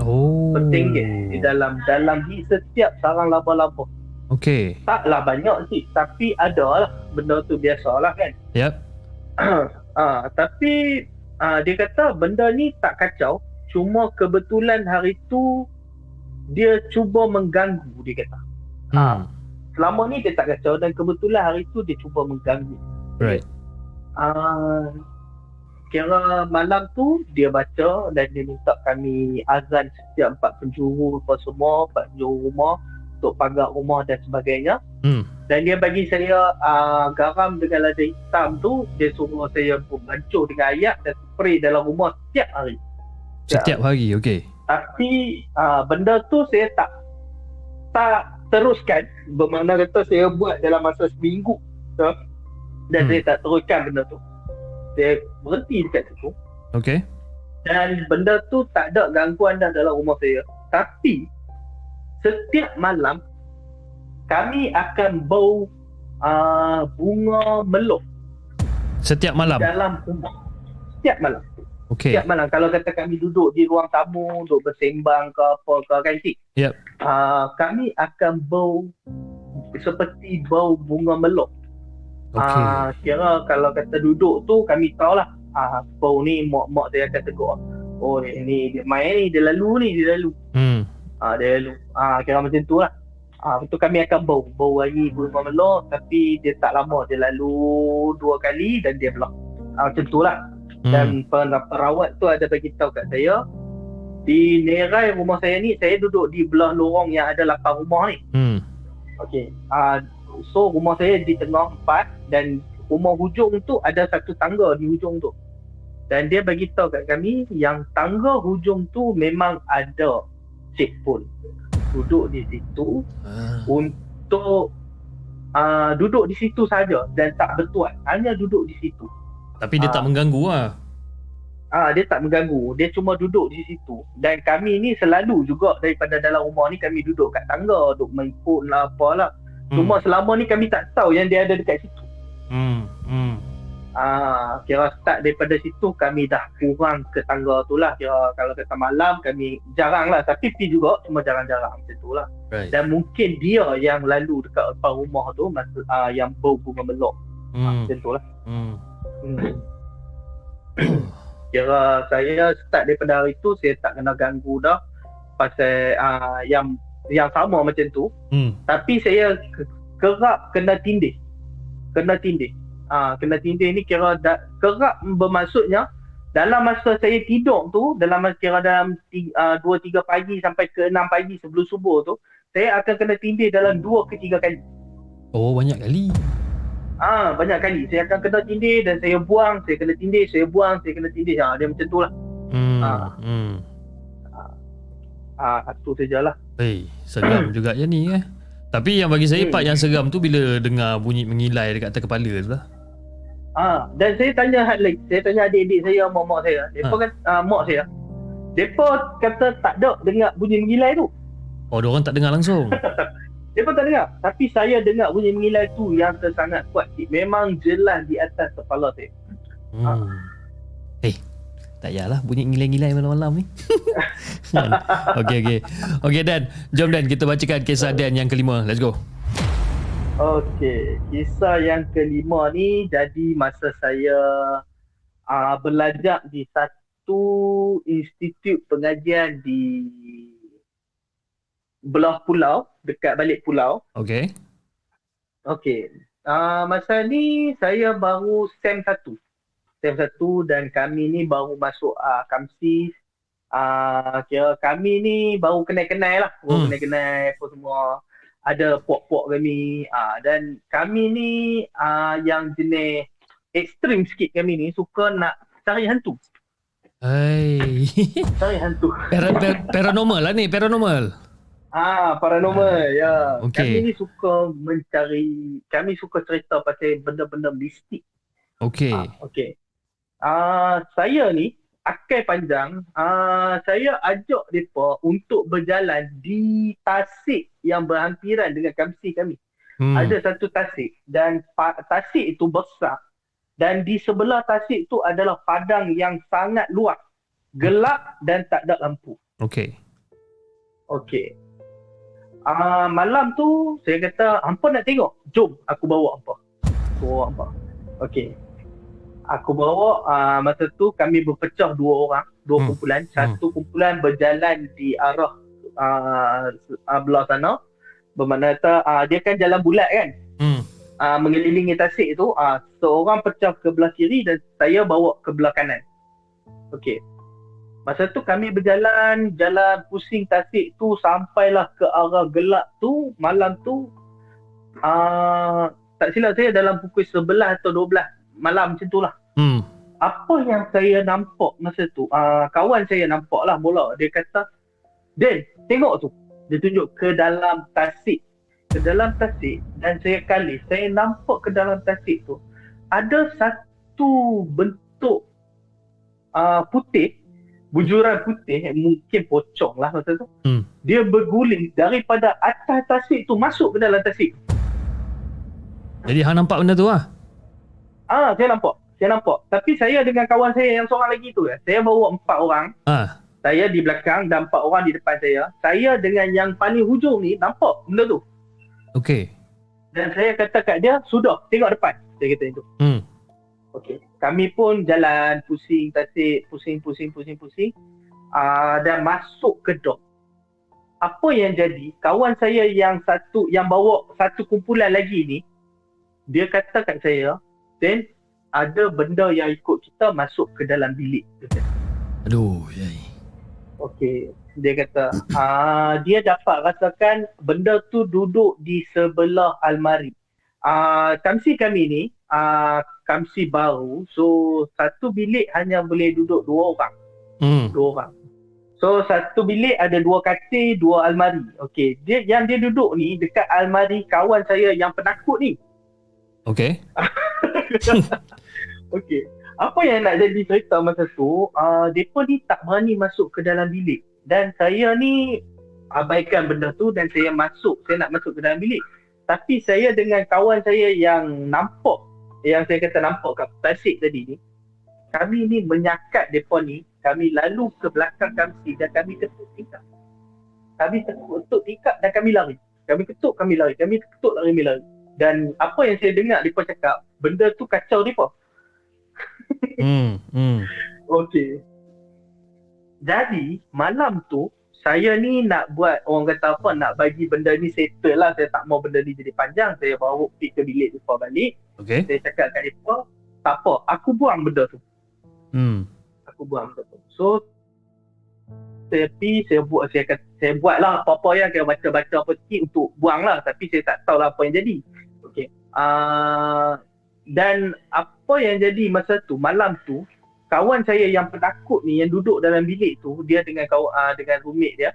Oh. Bertinggi di dalam dalam di setiap sarang labah-labah. Okey. Taklah banyak sih tapi ada lah benda tu biasalah kan. Yep. ah, tapi ah, dia kata benda ni tak kacau cuma kebetulan hari tu dia cuba mengganggu dia kata. Hmm. Selama ni dia tak kacau dan kebetulan hari tu dia cuba mengganggu. Right. Ah, kira malam tu dia baca dan dia minta kami azan setiap empat penjuru apa semua, empat penjuru rumah untuk pagar rumah dan sebagainya. Hmm. Dan dia bagi saya uh, garam dengan lada hitam tu, dia suruh saya membancur dengan ayat dan spray dalam rumah setiap hari. Setiap hari. Okey. Tapi uh, benda tu saya tak tak teruskan. Bermakna kata saya buat dalam masa seminggu. So, dan Hmm. saya tak teruskan benda tu. Saya berhenti dekat situ. Okey. Dan benda tu tak ada gangguan dah dalam rumah saya. Tapi setiap malam kami akan bau uh, bunga meluk Setiap malam. dalam rumah. Setiap malam. Okey. Setiap malam. Kalau kata kami duduk di ruang tamu, duduk bersembang ke apa ke kan cik. Yep. Uh, kami akan bau seperti bau bunga meluk. Okey. Ah, kira kalau kata duduk tu kami tahulah ah bau ni mak-mak dia akan tegur. Oh ni, ni dia main ni dia lalu ni dia lalu. Hmm. Ah dia lalu. Ah kira macam tu lah. Ah betul kami akan bau bau wangi bunga meluk tapi dia tak lama dia lalu dua kali dan dia belah. Ah macam tu lah. Hmm. Dan per- perawat tu ada bagi tahu kat saya di nerai rumah saya ni saya duduk di belah lorong yang ada lapan rumah ni. Hmm. Okey. Uh, so rumah saya di tengah empat dan rumah hujung tu ada satu tangga di hujung tu. Dan dia bagi tahu kat kami yang tangga hujung tu memang ada checkpoint. Duduk di situ Ah. untuk uh, duduk di situ saja dan tak bertuat. Hanya duduk di situ. Tapi dia Ah. tak mengganggu lah. Ah dia tak mengganggu. Dia cuma duduk di situ. Dan kami ni selalu juga daripada dalam rumah ni kami duduk kat tangga, duduk main phone lah apalah. Hmm. Cuma selama ni kami tak tahu yang dia ada dekat situ. Hmm. Hmm. Ah, kira start daripada situ kami dah kurang ke tangga tu lah. Kira kalau kata malam kami jarang lah. Tapi pergi juga cuma jarang-jarang macam tu lah. Right. Dan mungkin dia yang lalu dekat depan rumah tu masa, ah, yang bau bunga melok. Ah, Hmm. macam tu lah. Hmm. Hmm. Kira saya start daripada hari tu saya tak kena ganggu dah. Pasal ah, yang yang sama macam tu. Hmm. Tapi saya ke- kerap kena tindih. Kena tindih. Ah, kena tindih ni kira da, kerap bermaksudnya dalam masa saya tidur tu, dalam masa kira dalam 2 3 pagi sampai ke 6 pagi sebelum subuh tu, saya akan kena tindih dalam 2 ke 3 kali. Oh banyak kali. Ah, banyak kali saya akan kena tindih dan saya buang, saya kena tindih, saya buang, saya kena tindih. Ha, dia macam tu lah. Hmm. Ah. Hmm. Ah, satu sajalah. Hey, seram juga je ni eh. Tapi yang bagi saya Hmm. part yang seram tu bila dengar bunyi mengilai dekat atas kepala tu lah. Ah, dan saya tanya hal lagi. Saya tanya adik-adik saya, mak-mak saya. Depa Ha. kan ah, mak saya. Depa kata tak ada dengar bunyi mengilai tu. Oh, orang tak dengar langsung. Depa tak dengar. Tapi saya dengar bunyi mengilai tu yang sangat kuat. Memang jelas di atas kepala saya. Hmm. Eh, tak payahlah bunyi ngilai-ngilai malam-malam ni. Okey, okey. Okey Dan, jom Dan kita bacakan kisah Dan yang kelima. Let's go. Okey, kisah yang kelima ni jadi masa saya uh, belajar di satu institut pengajian di belah pulau, dekat balik pulau. Okey. Okey. Uh, masa ni saya baru SEM 1. SEM 1 dan kami ni baru masuk uh, Kamsis. Uh, kira kami ni baru kenal-kenal lah. Baru Hmm. kenal-kenal apa semua. Ada puak-puak kami. Uh, dan kami ni uh, yang jenis ekstrim sikit kami ni suka nak cari hantu. Hai. Cari hantu. Para, para, paranormal lah ni, paranormal. Ah, paranormal, ya. okey. Kami ni suka mencari, kami suka cerita pasal benda-benda mistik. Okey. Ah, okey. Ah, saya ni akai panjang, ah saya ajak depa untuk berjalan di tasik yang berhampiran dengan kamsi kami. Hmm. Ada satu tasik dan pa- tasik itu besar dan di sebelah tasik itu adalah padang yang sangat luas, gelap dan tak ada lampu. Okey. Okey. Ah malam tu saya kata hampa nak tengok. Jom aku bawa hampa. Bawa hampa. Okey. Aku bawa uh, masa tu kami berpecah dua orang, dua Hmm. kumpulan. Satu kumpulan berjalan di arah uh, uh, belah sana. Bermakna kata uh, dia kan jalan bulat kan. Hmm. Uh, mengelilingi tasik tu, uh, seorang pecah ke belah kiri dan saya bawa ke belah kanan. Okey. Masa tu kami berjalan, jalan pusing tasik tu sampailah ke arah gelap tu, malam tu uh, tak silap saya dalam pukul 11 atau 12 malam macam tu lah. Hmm. Apa yang saya nampak masa tu, uh, kawan saya nampak lah mula. Dia kata, Den, tengok tu. Dia tunjuk ke dalam tasik. Ke dalam tasik dan saya kali, saya nampak ke dalam tasik tu. Ada satu bentuk uh, putih, bujuran putih, mungkin pocong lah masa tu. Hmm. Dia berguling daripada atas tasik tu masuk ke dalam tasik. Jadi hang nampak benda tu lah. Ah, saya nampak. Saya nampak. Tapi saya dengan kawan saya yang seorang lagi tu, eh, saya bawa empat orang. Ah. Saya di belakang dan empat orang di depan saya. Saya dengan yang paling hujung ni nampak benda tu. Okey. Dan saya kata kat dia, sudah, tengok depan. Saya kata itu. Hmm. Okey. Kami pun jalan pusing tasik, pusing, pusing, pusing, pusing. Uh, dan masuk ke dok. Apa yang jadi, kawan saya yang satu, yang bawa satu kumpulan lagi ni, dia kata kat saya, then ada benda yang ikut kita masuk ke dalam bilik. Aduh, yai. Okey, dia kata ah dia dapat rasakan benda tu duduk di sebelah almari. Ah kamsi kami ni ah kamsi baru. So satu bilik hanya boleh duduk dua orang, Hmm. dua orang. So satu bilik ada dua katil, dua almari. Okey, dia yang dia duduk ni dekat almari kawan saya yang penakut ni. Okey. Okey. Apa yang nak jadi cerita masa tu, uh, mereka ni tak berani masuk ke dalam bilik. Dan saya ni abaikan benda tu dan saya masuk, saya nak masuk ke dalam bilik. Tapi saya dengan kawan saya yang nampak, yang saya kata nampak kat tasik tadi ni, kami ni menyakat mereka ni, kami lalu ke belakang kami dan kami ketuk tingkap. Kami ketuk tingkap dan kami lari. Kami ketuk, kami lari. Kami ketuk, lari, kami lari. Dan apa yang saya dengar mereka cakap, benda tu kacau mereka. Hmm. Hmm. Okey. Jadi malam tu saya ni nak buat orang kata apa nak bagi benda ni settle lah saya tak mau benda ni jadi panjang saya bawa pergi ke bilik depa balik Okey. saya cakap kat depa tak apa aku buang benda tu Hmm. aku buang benda tu so saya pergi saya buat saya kata, saya buat lah apa-apa yang kira baca-baca apa sikit untuk buang lah tapi saya tak tahu lah apa yang jadi uh, dan apa yang jadi masa tu malam tu kawan saya yang penakut ni yang duduk dalam bilik tu dia dengan kawan uh, dengan roommate dia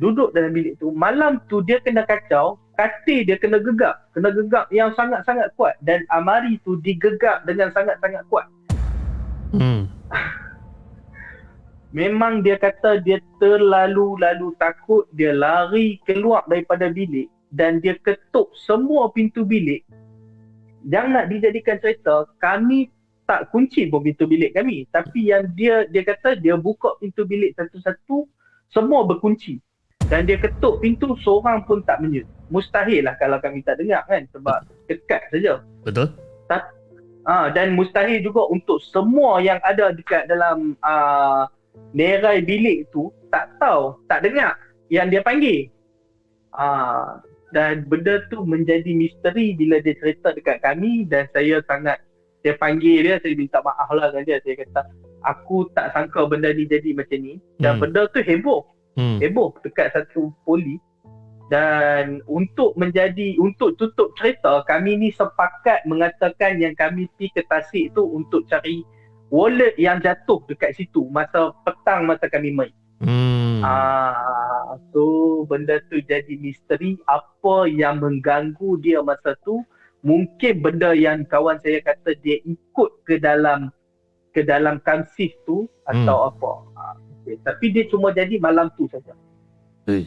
duduk dalam bilik tu malam tu dia kena kacau katil dia kena gegap kena gegap yang sangat-sangat kuat dan amari tu digegap dengan sangat-sangat kuat Hmm. memang dia kata dia terlalu-lalu takut dia lari keluar daripada bilik dan dia ketuk semua pintu bilik. Yang nak dijadikan cerita kami tak kunci pun pintu bilik kami. Tapi yang dia dia kata dia buka pintu bilik satu-satu semua berkunci. Dan dia ketuk pintu seorang pun tak menyut. Mustahil lah kalau kami tak dengar kan sebab dekat saja. Betul? Ah dan mustahil juga untuk semua yang ada dekat dalam uh, nerai bilik tu tak tahu, tak dengar yang dia panggil. Ah dan benda tu menjadi misteri bila dia cerita dekat kami dan saya sangat saya panggil dia saya minta maaf lah dengan dia. Saya kata aku tak sangka benda ni jadi macam ni. Dan Hmm. benda tu heboh. Hmm. heboh dekat satu poli. Dan untuk menjadi untuk tutup cerita kami ni sepakat mengatakan yang kami pi ke Tasik tu untuk cari wallet yang jatuh dekat situ masa petang masa kami main Hmm. Ah, so benda tu jadi misteri apa yang mengganggu dia masa tu mungkin benda yang kawan saya kata dia ikut ke dalam ke dalam kamsif tu atau apa. Ah, okay. Tapi dia cuma jadi malam tu saja. Hei.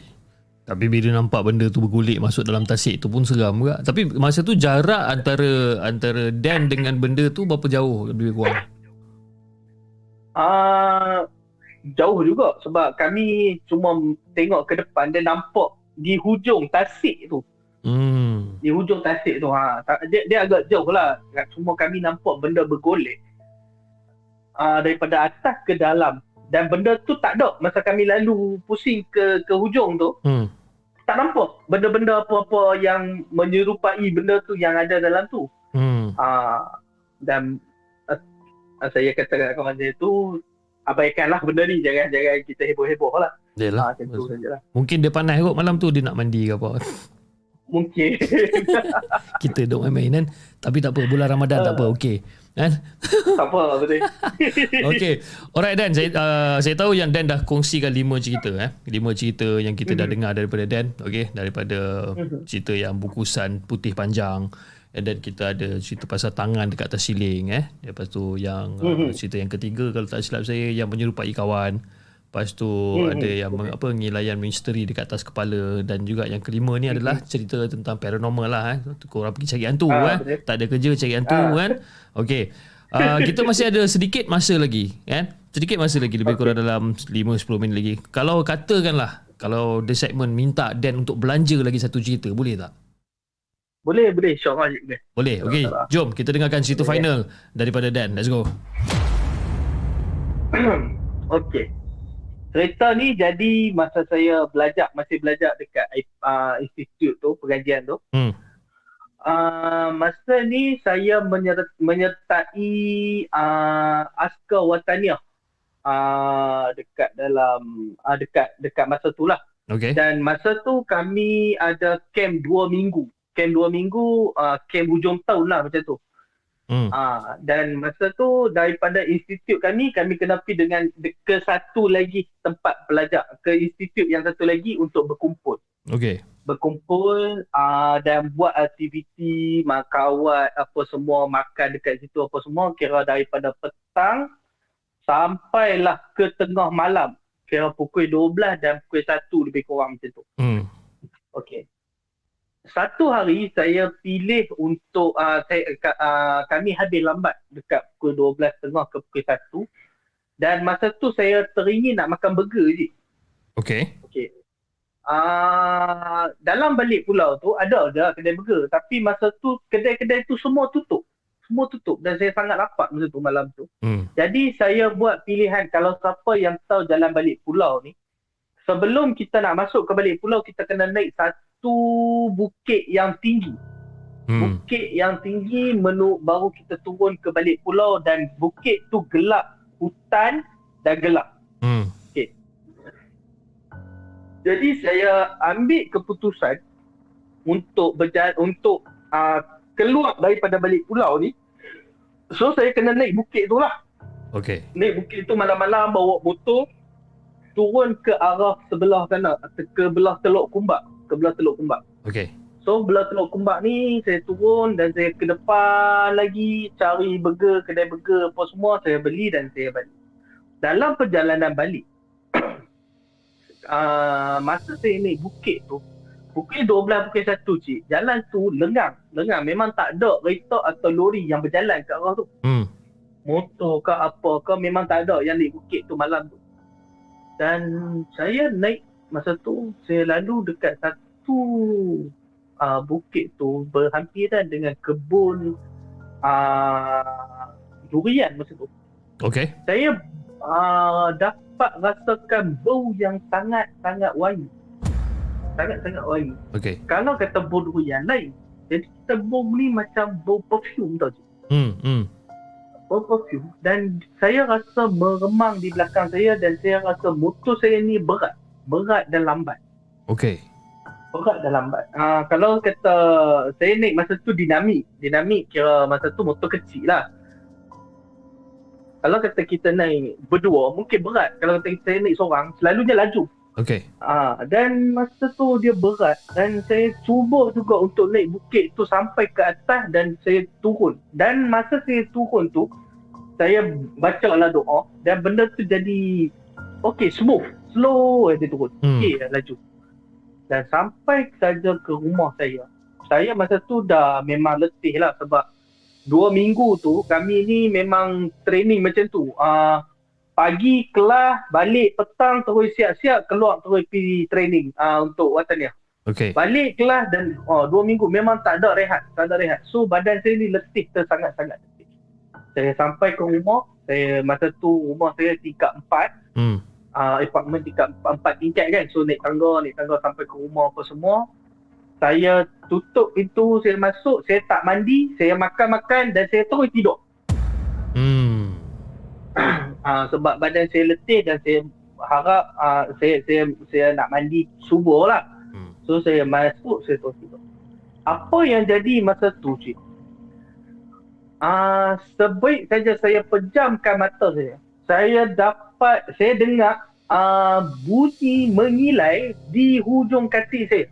Tapi bila nampak benda tu bergulik masuk dalam tasik tu pun seram juga. Tapi masa tu jarak antara antara Dan dengan benda tu berapa jauh lebih kurang? Ah, jauh juga sebab kami cuma tengok ke depan dia nampak di hujung tasik tu. Hmm. di hujung tasik tu ha dia, dia agak jauh lah cuma kami nampak benda bergolek uh, daripada atas ke dalam dan benda tu tak ada masa kami lalu pusing ke ke hujung tu Hmm. tak nampak benda-benda apa-apa yang menyerupai benda tu yang ada dalam tu Hmm. uh, dan uh, saya kata kat kawan saya tu abaikanlah benda ni jangan jangan kita heboh-heboh lah Yalah. ha, macam tu sajalah Mungkin dia panas kot malam tu dia nak mandi ke apa. mungkin Kita duk main-main kan. Tapi tak apa bulan Ramadan tak apa okey. Kan? tak apa betul Okey. Alright Dan, saya uh, saya tahu yang Dan dah kongsikan lima cerita eh. Lima cerita yang kita dah dengar daripada Dan, okey, daripada cerita yang bukusan putih panjang. And then kita ada cerita pasal tangan dekat atas siling eh. Lepas tu yang uh, cerita yang ketiga kalau tak silap saya yang menyerupai kawan. Lepas tu ada yang meng- apa ngelayan misteri dekat atas kepala dan juga yang kelima ni adalah cerita tentang paranormal lah eh. Korang pergi cari hantu Ah, eh. betul. Tak ada kerja cari hantu kan. Okey. Uh, kita masih ada sedikit masa lagi kan. Sedikit masa lagi lebih kurang dalam 5 10 minit lagi. Kalau katakanlah kalau the segment minta Dan untuk belanja lagi satu cerita boleh tak? Boleh boleh insyaAllah boleh Boleh. Okey. Jom kita dengarkan cerita final daripada Dan. Let's go. Okey. Cerita ni jadi masa saya belajar, masih belajar dekat uh, institut tu, pengajian tu. Hmm. Uh, masa ni saya menyer- menyertai uh, askar wataniah uh, dekat dalam uh, dekat dekat masa tu lah. Okey. Dan masa tu kami ada camp dua minggu. Camp dua minggu, uh, camp hujung tahun lah macam tu. Hmm. Ah, dan masa tu daripada institut kami, kami kena pergi dengan de- ke satu lagi tempat belajar, ke institut yang satu lagi untuk berkumpul. Okey. Berkumpul ah, dan buat aktiviti, makawat, apa semua, makan dekat situ apa semua, kira daripada petang sampailah ke tengah malam. Kira pukul 12 dan pukul 1 lebih kurang macam tu. Hmm. Okey. Satu hari saya pilih untuk uh, saya uh, kami habis lambat dekat pukul 12.30 ke pukul 1 dan masa tu saya teringin nak makan burger je. Okey. Okey. Uh, dalam balik pulau tu ada ada kedai burger tapi masa tu kedai-kedai tu semua tutup. Semua tutup dan saya sangat lapar masa tu malam tu. Hmm. Jadi saya buat pilihan kalau siapa yang tahu jalan balik pulau ni sebelum kita nak masuk ke balik pulau kita kena naik satu bukit yang tinggi. Hmm. Bukit yang tinggi menu baru kita turun ke balik pulau dan bukit tu gelap, hutan dan gelap. Hmm. Jadi saya ambil keputusan untuk berjalan untuk uh, keluar daripada balik pulau ni. So saya kena naik bukit tu lah. Okey. naik bukit tu malam-malam bawa motor turun ke arah sebelah sana ke belah Teluk Kumbak ke belah Teluk Kumbak Okey. so belah Teluk Kumbak ni saya turun dan saya ke depan lagi cari burger kedai burger apa semua saya beli dan saya balik dalam perjalanan balik uh, masa saya naik bukit tu pukul 12 pukul 1 cik jalan tu lengang lengang memang tak ada kereta atau lori yang berjalan ke arah tu Hmm. motor ke apa ke memang tak ada yang naik bukit tu malam tu. Dan saya naik masa tu saya lalu dekat satu uh, bukit tu berhampiran dengan kebun uh, durian masa tu. Okey. Saya uh, dapat rasakan bau yang sangat-sangat wangi. Sangat-sangat wangi. Okey. Kalau kata bau durian lain. Jadi kita bau ni macam bau perfume tau. Hmm, hmm. Bau perfume. Dan saya rasa meremang di belakang saya dan saya rasa motor saya ni berat. Berat dan lambat. Okey. Berat dan lambat. Uh, kalau kata saya naik masa tu dinamik. Dinamik kira masa tu motor kecil lah. Kalau kata kita naik berdua mungkin berat. Kalau kata saya naik seorang selalunya laju. Okey. Ah, dan masa tu dia berat dan saya cuba juga untuk naik bukit tu sampai ke atas dan saya turun. Dan masa saya turun tu saya baca lah doa dan benda tu jadi okey smooth, slow aja turun. Hmm. Okey laju. Dan sampai saja ke rumah saya. Saya masa tu dah memang letih lah sebab dua minggu tu kami ni memang training macam tu. Ah pagi kelas, balik petang terus siap-siap keluar terus pergi training uh, untuk watania. Okey. Balik kelas dan oh, dua minggu memang tak ada rehat, tak ada rehat. So badan saya ni letih tersangat-sangat letih. Saya sampai ke rumah, saya masa tu rumah saya tingkat empat, Hmm. Uh, apartment tingkat empat, empat tingkat kan. So naik tangga, naik tangga sampai ke rumah apa semua. Saya tutup pintu, saya masuk, saya tak mandi, saya makan-makan dan saya terus tidur. Hmm. uh, sebab badan saya letih dan saya harap uh, saya saya saya nak mandi subuh lah. Hmm. So saya masuk saya terus tidur. Apa yang jadi masa tu cik? Ah uh, sebaik saja saya pejamkan mata saya. Saya dapat saya dengar uh, bunyi mengilai di hujung kaki saya.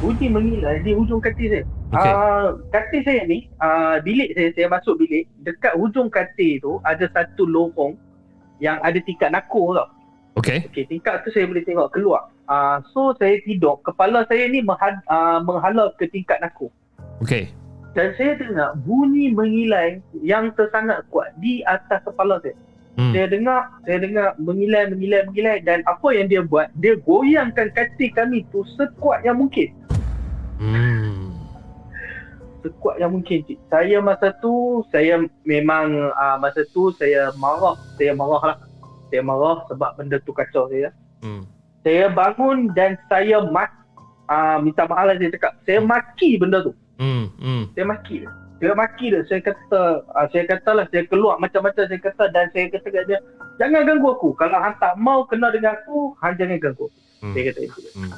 Bunyi mengilai di hujung kaki saya. Okey. Uh, katil saya ni, uh, bilik saya, saya masuk bilik, dekat hujung katil tu ada satu lorong yang ada tingkat nakor tau. Okey. Okey, tingkat tu saya boleh tengok keluar. Uh, so saya tidur, kepala saya ni menghad, uh, menghala ke tingkat nakor. Okey. Dan saya dengar bunyi mengilai yang tersangat kuat di atas kepala saya. Hmm. Saya dengar, saya dengar mengilai, mengilai, mengilai dan apa yang dia buat, dia goyangkan katil kami tu sekuat yang mungkin. Hmm. sekuat yang mungkin cik. Saya masa tu saya memang uh, masa tu saya marah, saya marah lah. Saya marah sebab benda tu kacau saya. Hmm. Saya bangun dan saya mak uh, minta maaf lah saya cakap. Saya maki benda tu. Hmm. Hmm. Saya maki. Saya maki dia. Saya kata uh, saya katalah saya keluar macam-macam saya kata dan saya kata kat dia jangan ganggu aku. Kalau hang tak mau kena dengan aku, hang jangan ganggu. aku." Hmm. Saya kata itu. Hmm.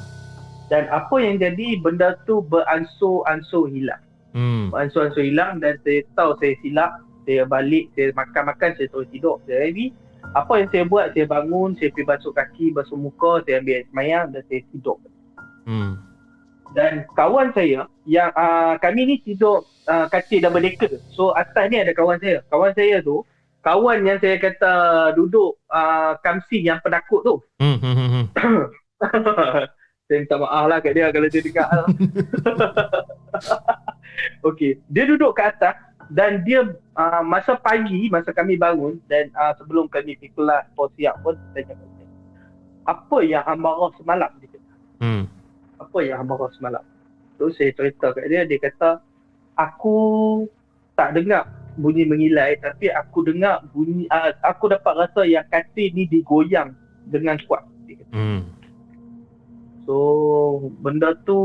Dan apa yang jadi benda tu beransur-ansur hilang. Hmm. ansur-ansur hilang dan saya tahu saya silap saya balik saya makan-makan saya terus tidur saya ready apa yang saya buat saya bangun saya pergi basuh kaki basuh muka saya ambil air semayang dan saya tidur Hmm. Dan kawan saya yang uh, kami ni tidur uh, katil double decker so atas ni ada kawan saya kawan saya tu kawan yang saya kata duduk uh, kamsi yang penakut tu Hmm. Hmm. Hmm. hmm. saya minta maaf lah kat dia kalau dia dengar lah. Okey, dia duduk ke atas dan dia uh, masa pagi, masa kami bangun dan uh, sebelum kami pergi kelas siap pun saya. Apa yang marah semalam? Dia kata. Hmm. Apa yang hang marah semalam? Tu saya cerita kat dia, dia kata aku tak dengar bunyi mengilai tapi aku dengar bunyi uh, aku dapat rasa yang katil ni digoyang dengan kuat. Hmm. So benda tu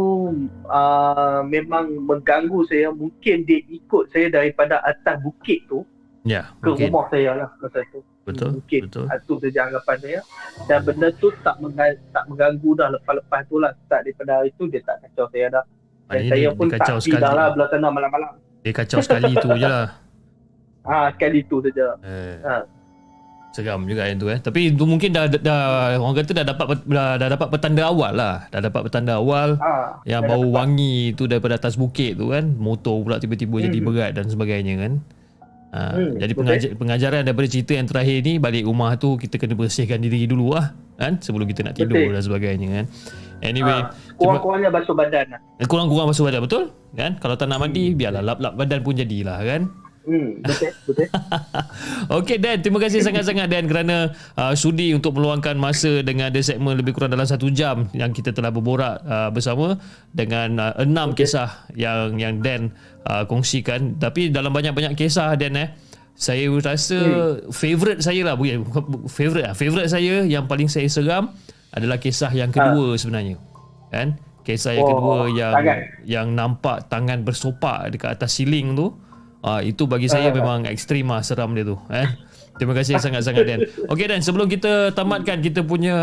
uh, memang mengganggu saya. Mungkin dia ikut saya daripada atas bukit tu Ya. ke Mungkin. rumah saya lah masa tu. Betul. Mungkin Betul. itu saja anggapan saya. Dan benda tu tak tak mengganggu dah lepas-lepas tu lah. Start daripada hari tu dia tak kacau saya dah. Dan Maknanya saya dia, pun dia tak kacau pergi sekali. dah lah belah sana malam-malam. Dia kacau sekali tu je lah. Ah sekali tu saja. Eh. Ha. Seram juga yang tu eh. Tapi tu mungkin dah, dah orang kata dah dapat dah, dah dapat petanda awal lah. Dah dapat petanda awal Ah, yang dah bau dapat. wangi tu daripada atas bukit tu kan. Motor pula tiba-tiba Hmm. jadi berat dan sebagainya kan. Ha, Hmm, jadi pengajar, pengajaran daripada cerita yang terakhir ni balik rumah tu kita kena bersihkan diri dulu lah kan sebelum kita nak tidur Betul. dan sebagainya kan. Anyway, Ah, kurang-kurangnya basuh badan lah. kurang-kurang basuh badan betul kan? Kalau tak nak mandi Hmm. biarlah lap-lap badan pun jadilah kan. Hmm, betul, betul. Okey Dan, terima kasih sangat-sangat Dan kerana uh, sudi untuk meluangkan masa dengan The Segment lebih kurang dalam satu jam yang kita telah berborak uh, bersama dengan uh, enam okay. kisah yang yang Dan uh, kongsikan. Tapi dalam banyak-banyak kisah Dan eh, saya rasa hmm. favourite saya lah, bukan favourite lah. Favourite saya yang paling saya seram adalah kisah yang kedua ha. sebenarnya. Kan? Kisah yang oh, kedua yang tangan. yang nampak tangan bersopak dekat atas siling tu. Ah itu bagi saya uh. memang ekstrim lah seram dia tu eh. Terima kasih sangat-sangat Dan. Okey Dan, sebelum kita tamatkan kita punya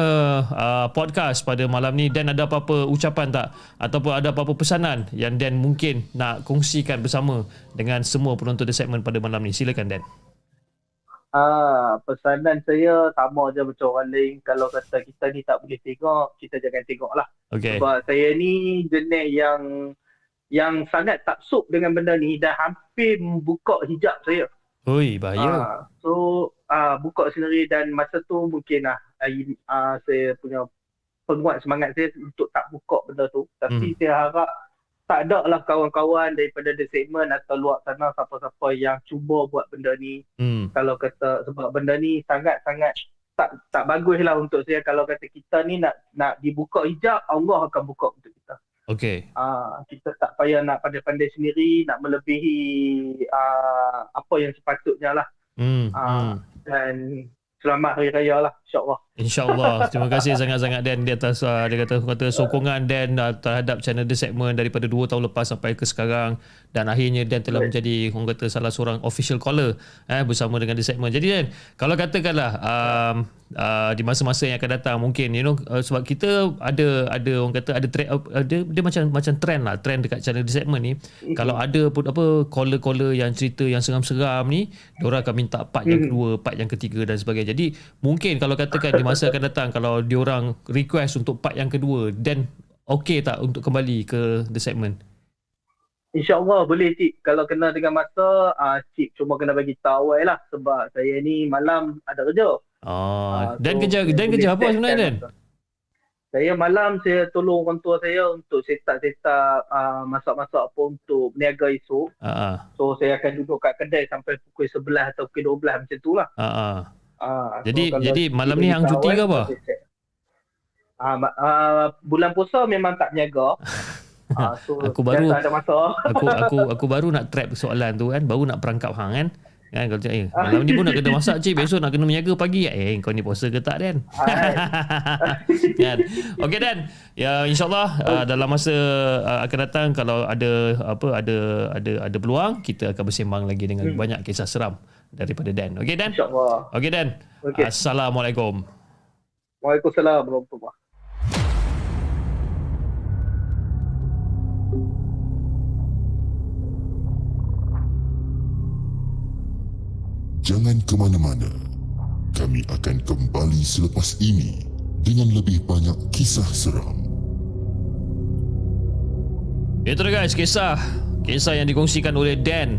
uh, podcast pada malam ni Dan ada apa-apa ucapan tak ataupun ada apa-apa pesanan yang Dan mungkin nak kongsikan bersama dengan semua penonton The Segment pada malam ni. Silakan Dan. Ah, pesanan saya sama je macam orang lain. Kalau kata kita ni tak boleh tengok, kita jangan tengok lah. Okay. Sebab saya ni jenis yang yang sangat tak sup dengan benda ni dan hampir membuka hijab saya. Oi, bahaya. Uh, so, uh, buka sendiri dan masa tu mungkin lah uh, saya punya penguat semangat saya untuk tak buka benda tu. Tapi hmm. saya harap tak ada lah kawan-kawan daripada the segment atau luar sana siapa-siapa yang cuba buat benda ni. Hmm. Kalau kata sebab benda ni sangat-sangat tak tak bagus lah untuk saya kalau kata kita ni nak nak dibuka hijab Allah akan buka untuk kita. Okey. Ah, kita tak payah nak pandai-pandai sendiri, nak melebihi uh, apa yang sepatutnya lah. Hmm, uh, hmm. Dan selamat hari raya lah, insyaAllah. InsyaAllah. Terima kasih sangat-sangat Dan di atas uh, dia kata kata sokongan Dan uh, terhadap channel The Segment daripada 2 tahun lepas sampai ke sekarang dan akhirnya Dan telah right. menjadi orang kata salah seorang official caller eh bersama dengan The Segment. Jadi Dan, kalau katakanlah um, uh, di masa-masa yang akan datang mungkin you know uh, sebab kita ada ada orang kata ada trend uh, dia, dia macam macam trend lah, trend dekat channel The Segment ni. Mm-hmm. Kalau ada pun apa caller-caller yang cerita yang seram-seram ni, diorang akan minta part mm-hmm. yang kedua, part yang ketiga dan sebagainya. Jadi mungkin kalau katakan di masa akan datang kalau diorang request untuk part yang kedua dan okey tak untuk kembali ke The Segment? InsyaAllah boleh Cik. Kalau kena dengan masa, uh, Cik cuma kena bagi tahu lah. Sebab saya ni malam ada kerja. Oh, uh, dan so kerja dan kerja apa sebenarnya Dan? Saya malam saya tolong orang tua saya untuk set up set up uh, masak-masak apa untuk berniaga esok. Uh-huh. So saya akan duduk kat kedai sampai pukul 11 atau pukul 12 macam tu lah. Uh-huh. Uh, jadi so jadi malam ni hang cuti ke apa? Ah uh, uh, bulan puasa memang tak berniaga. Ha, so aku baru ada masa. aku aku aku baru nak trap soalan tu kan, baru nak perangkap hang kan. Kan kalau cakap, eh, malam ni pun nak kena masak cik, besok nak kena menjaga pagi. Eh, kau ni puasa ke tak Dan? kan? Okey Dan, ya insyaallah uh, dalam masa uh, akan datang kalau ada apa ada ada ada peluang kita akan bersembang lagi dengan hmm. banyak kisah seram daripada Dan. Okey Dan? Insyaallah. Okey Dan. Okay. Assalamualaikum. Waalaikumsalam warahmatullahi Jangan ke mana-mana. Kami akan kembali selepas ini dengan lebih banyak kisah seram. Itu guys, kisah. Kisah yang dikongsikan oleh Dan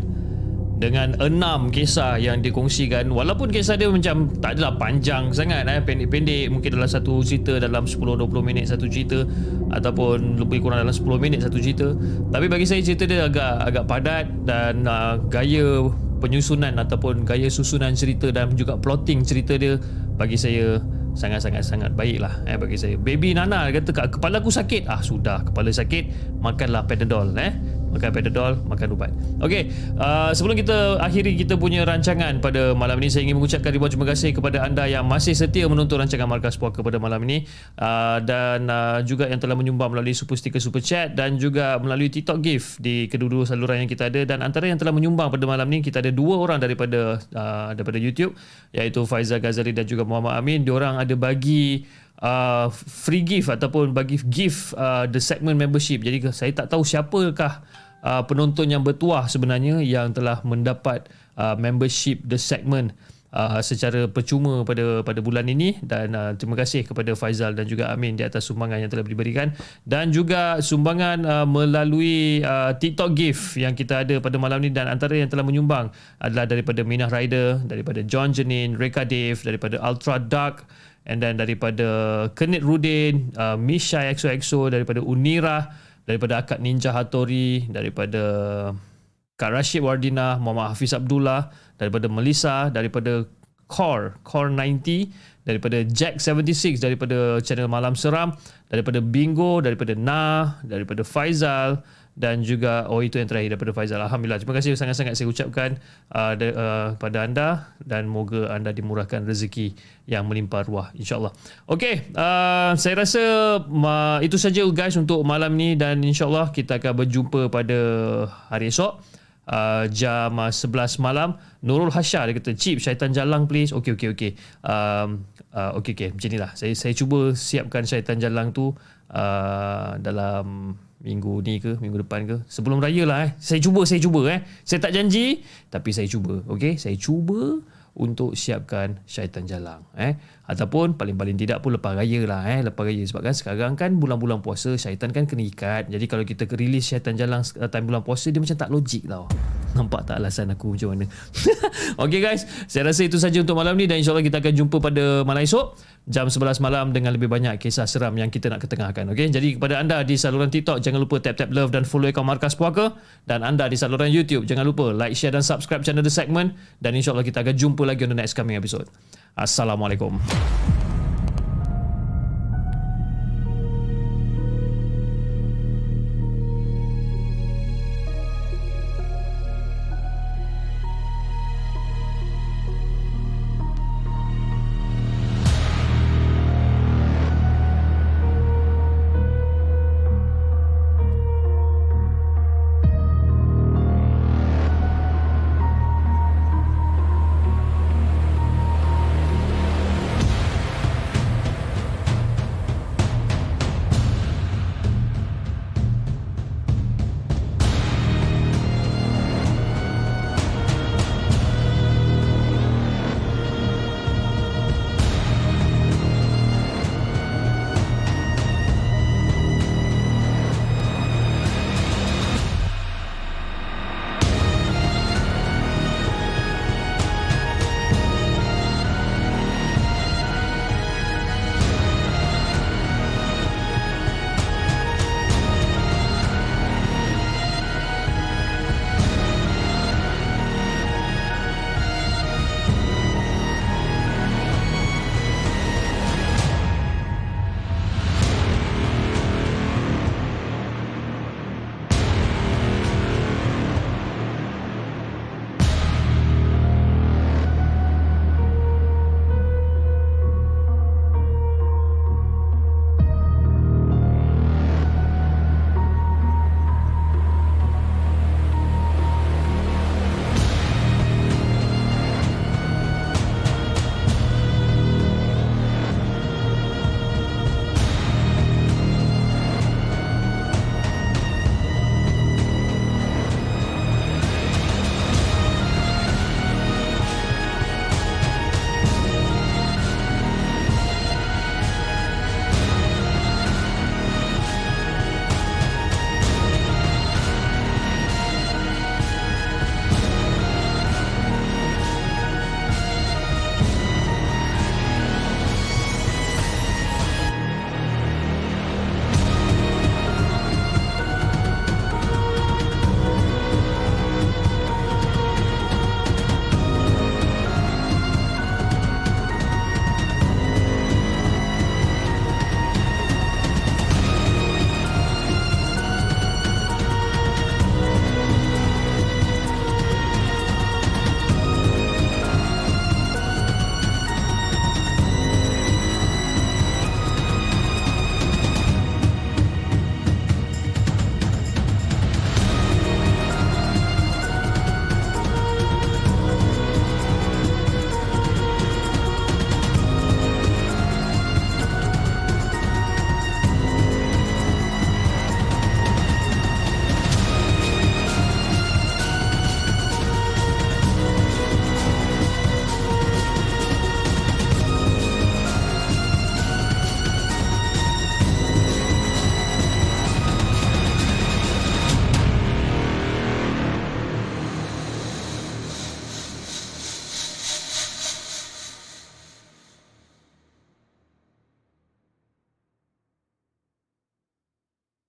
dengan enam kisah yang dikongsikan walaupun kisah dia macam tak adalah panjang sangat eh pendek-pendek mungkin dalam satu cerita dalam 10-20 minit satu cerita ataupun lebih kurang dalam 10 minit satu cerita tapi bagi saya cerita dia agak agak padat dan uh, gaya penyusunan ataupun gaya susunan cerita dan juga plotting cerita dia bagi saya sangat-sangat sangat baiklah eh bagi saya. Baby Nana kata kepala aku sakit. Ah sudah, kepala sakit makanlah Panadol eh makan Panadol, makan ubat. Okey, uh, sebelum kita akhiri kita punya rancangan pada malam ini, saya ingin mengucapkan ribuan terima kasih kepada anda yang masih setia menonton rancangan Markas Puaka pada malam ini uh, dan uh, juga yang telah menyumbang melalui Super Sticker Super Chat dan juga melalui TikTok Gift di kedua-dua saluran yang kita ada dan antara yang telah menyumbang pada malam ini kita ada dua orang daripada uh, daripada YouTube iaitu Faizal Ghazali dan juga Muhammad Amin. Diorang ada bagi uh, free gift ataupun bagi gift uh, the segment membership. Jadi saya tak tahu siapakah uh, penonton yang bertuah sebenarnya yang telah mendapat uh, membership the segment uh, secara percuma pada pada bulan ini. Dan uh, terima kasih kepada Faizal dan juga Amin di atas sumbangan yang telah diberikan. Dan juga sumbangan uh, melalui uh, TikTok gift yang kita ada pada malam ini. Dan antara yang telah menyumbang adalah daripada Minah Rider, daripada John Janin, Reka Dave, daripada Ultra Dark and then daripada Kenit Rudin, uh, Misha XOXO, daripada Unira, daripada Akad Ninja Hattori daripada Kak Rashid Wardina, Muhammad Hafiz Abdullah, daripada Melissa, daripada Core, Core 90, daripada Jack 76, daripada channel Malam Seram, daripada Bingo, daripada Na, daripada Faizal dan juga oh itu yang terakhir daripada Faizal. Alhamdulillah. Terima kasih sangat-sangat saya ucapkan uh, de, uh, pada anda dan moga anda dimurahkan rezeki yang melimpah ruah insya-Allah. Okey, uh, saya rasa uh, itu saja guys untuk malam ni dan insya-Allah kita akan berjumpa pada hari esok uh, jam uh, 11 malam Nurul Hasya dia kata chip syaitan jalang please okey okey okey um, uh, okey okey macam inilah saya saya cuba siapkan syaitan jalang tu uh, dalam minggu ni ke minggu depan ke. Sebelum raya lah eh. Saya cuba saya cuba eh. Saya tak janji tapi saya cuba okey? Saya cuba untuk siapkan syaitan jalang eh? Ataupun paling-paling tidak pun lepas raya lah eh. Lepas raya sebab kan sekarang kan bulan-bulan puasa syaitan kan kena ikat. Jadi kalau kita rilis syaitan jalang time bulan puasa dia macam tak logik tau nampak tak alasan aku macam mana? Okay guys. Saya rasa itu saja untuk malam ni dan insyaAllah kita akan jumpa pada malam esok jam 11 malam dengan lebih banyak kisah seram yang kita nak ketengahkan okay? jadi kepada anda di saluran TikTok jangan lupa tap-tap love dan follow akaun Markas Puaka. Dan anda di saluran YouTube jangan lupa like, share dan subscribe channel The Segment. Dan insyaAllah kita akan jumpa lagi on the next coming episode. Assalamualaikum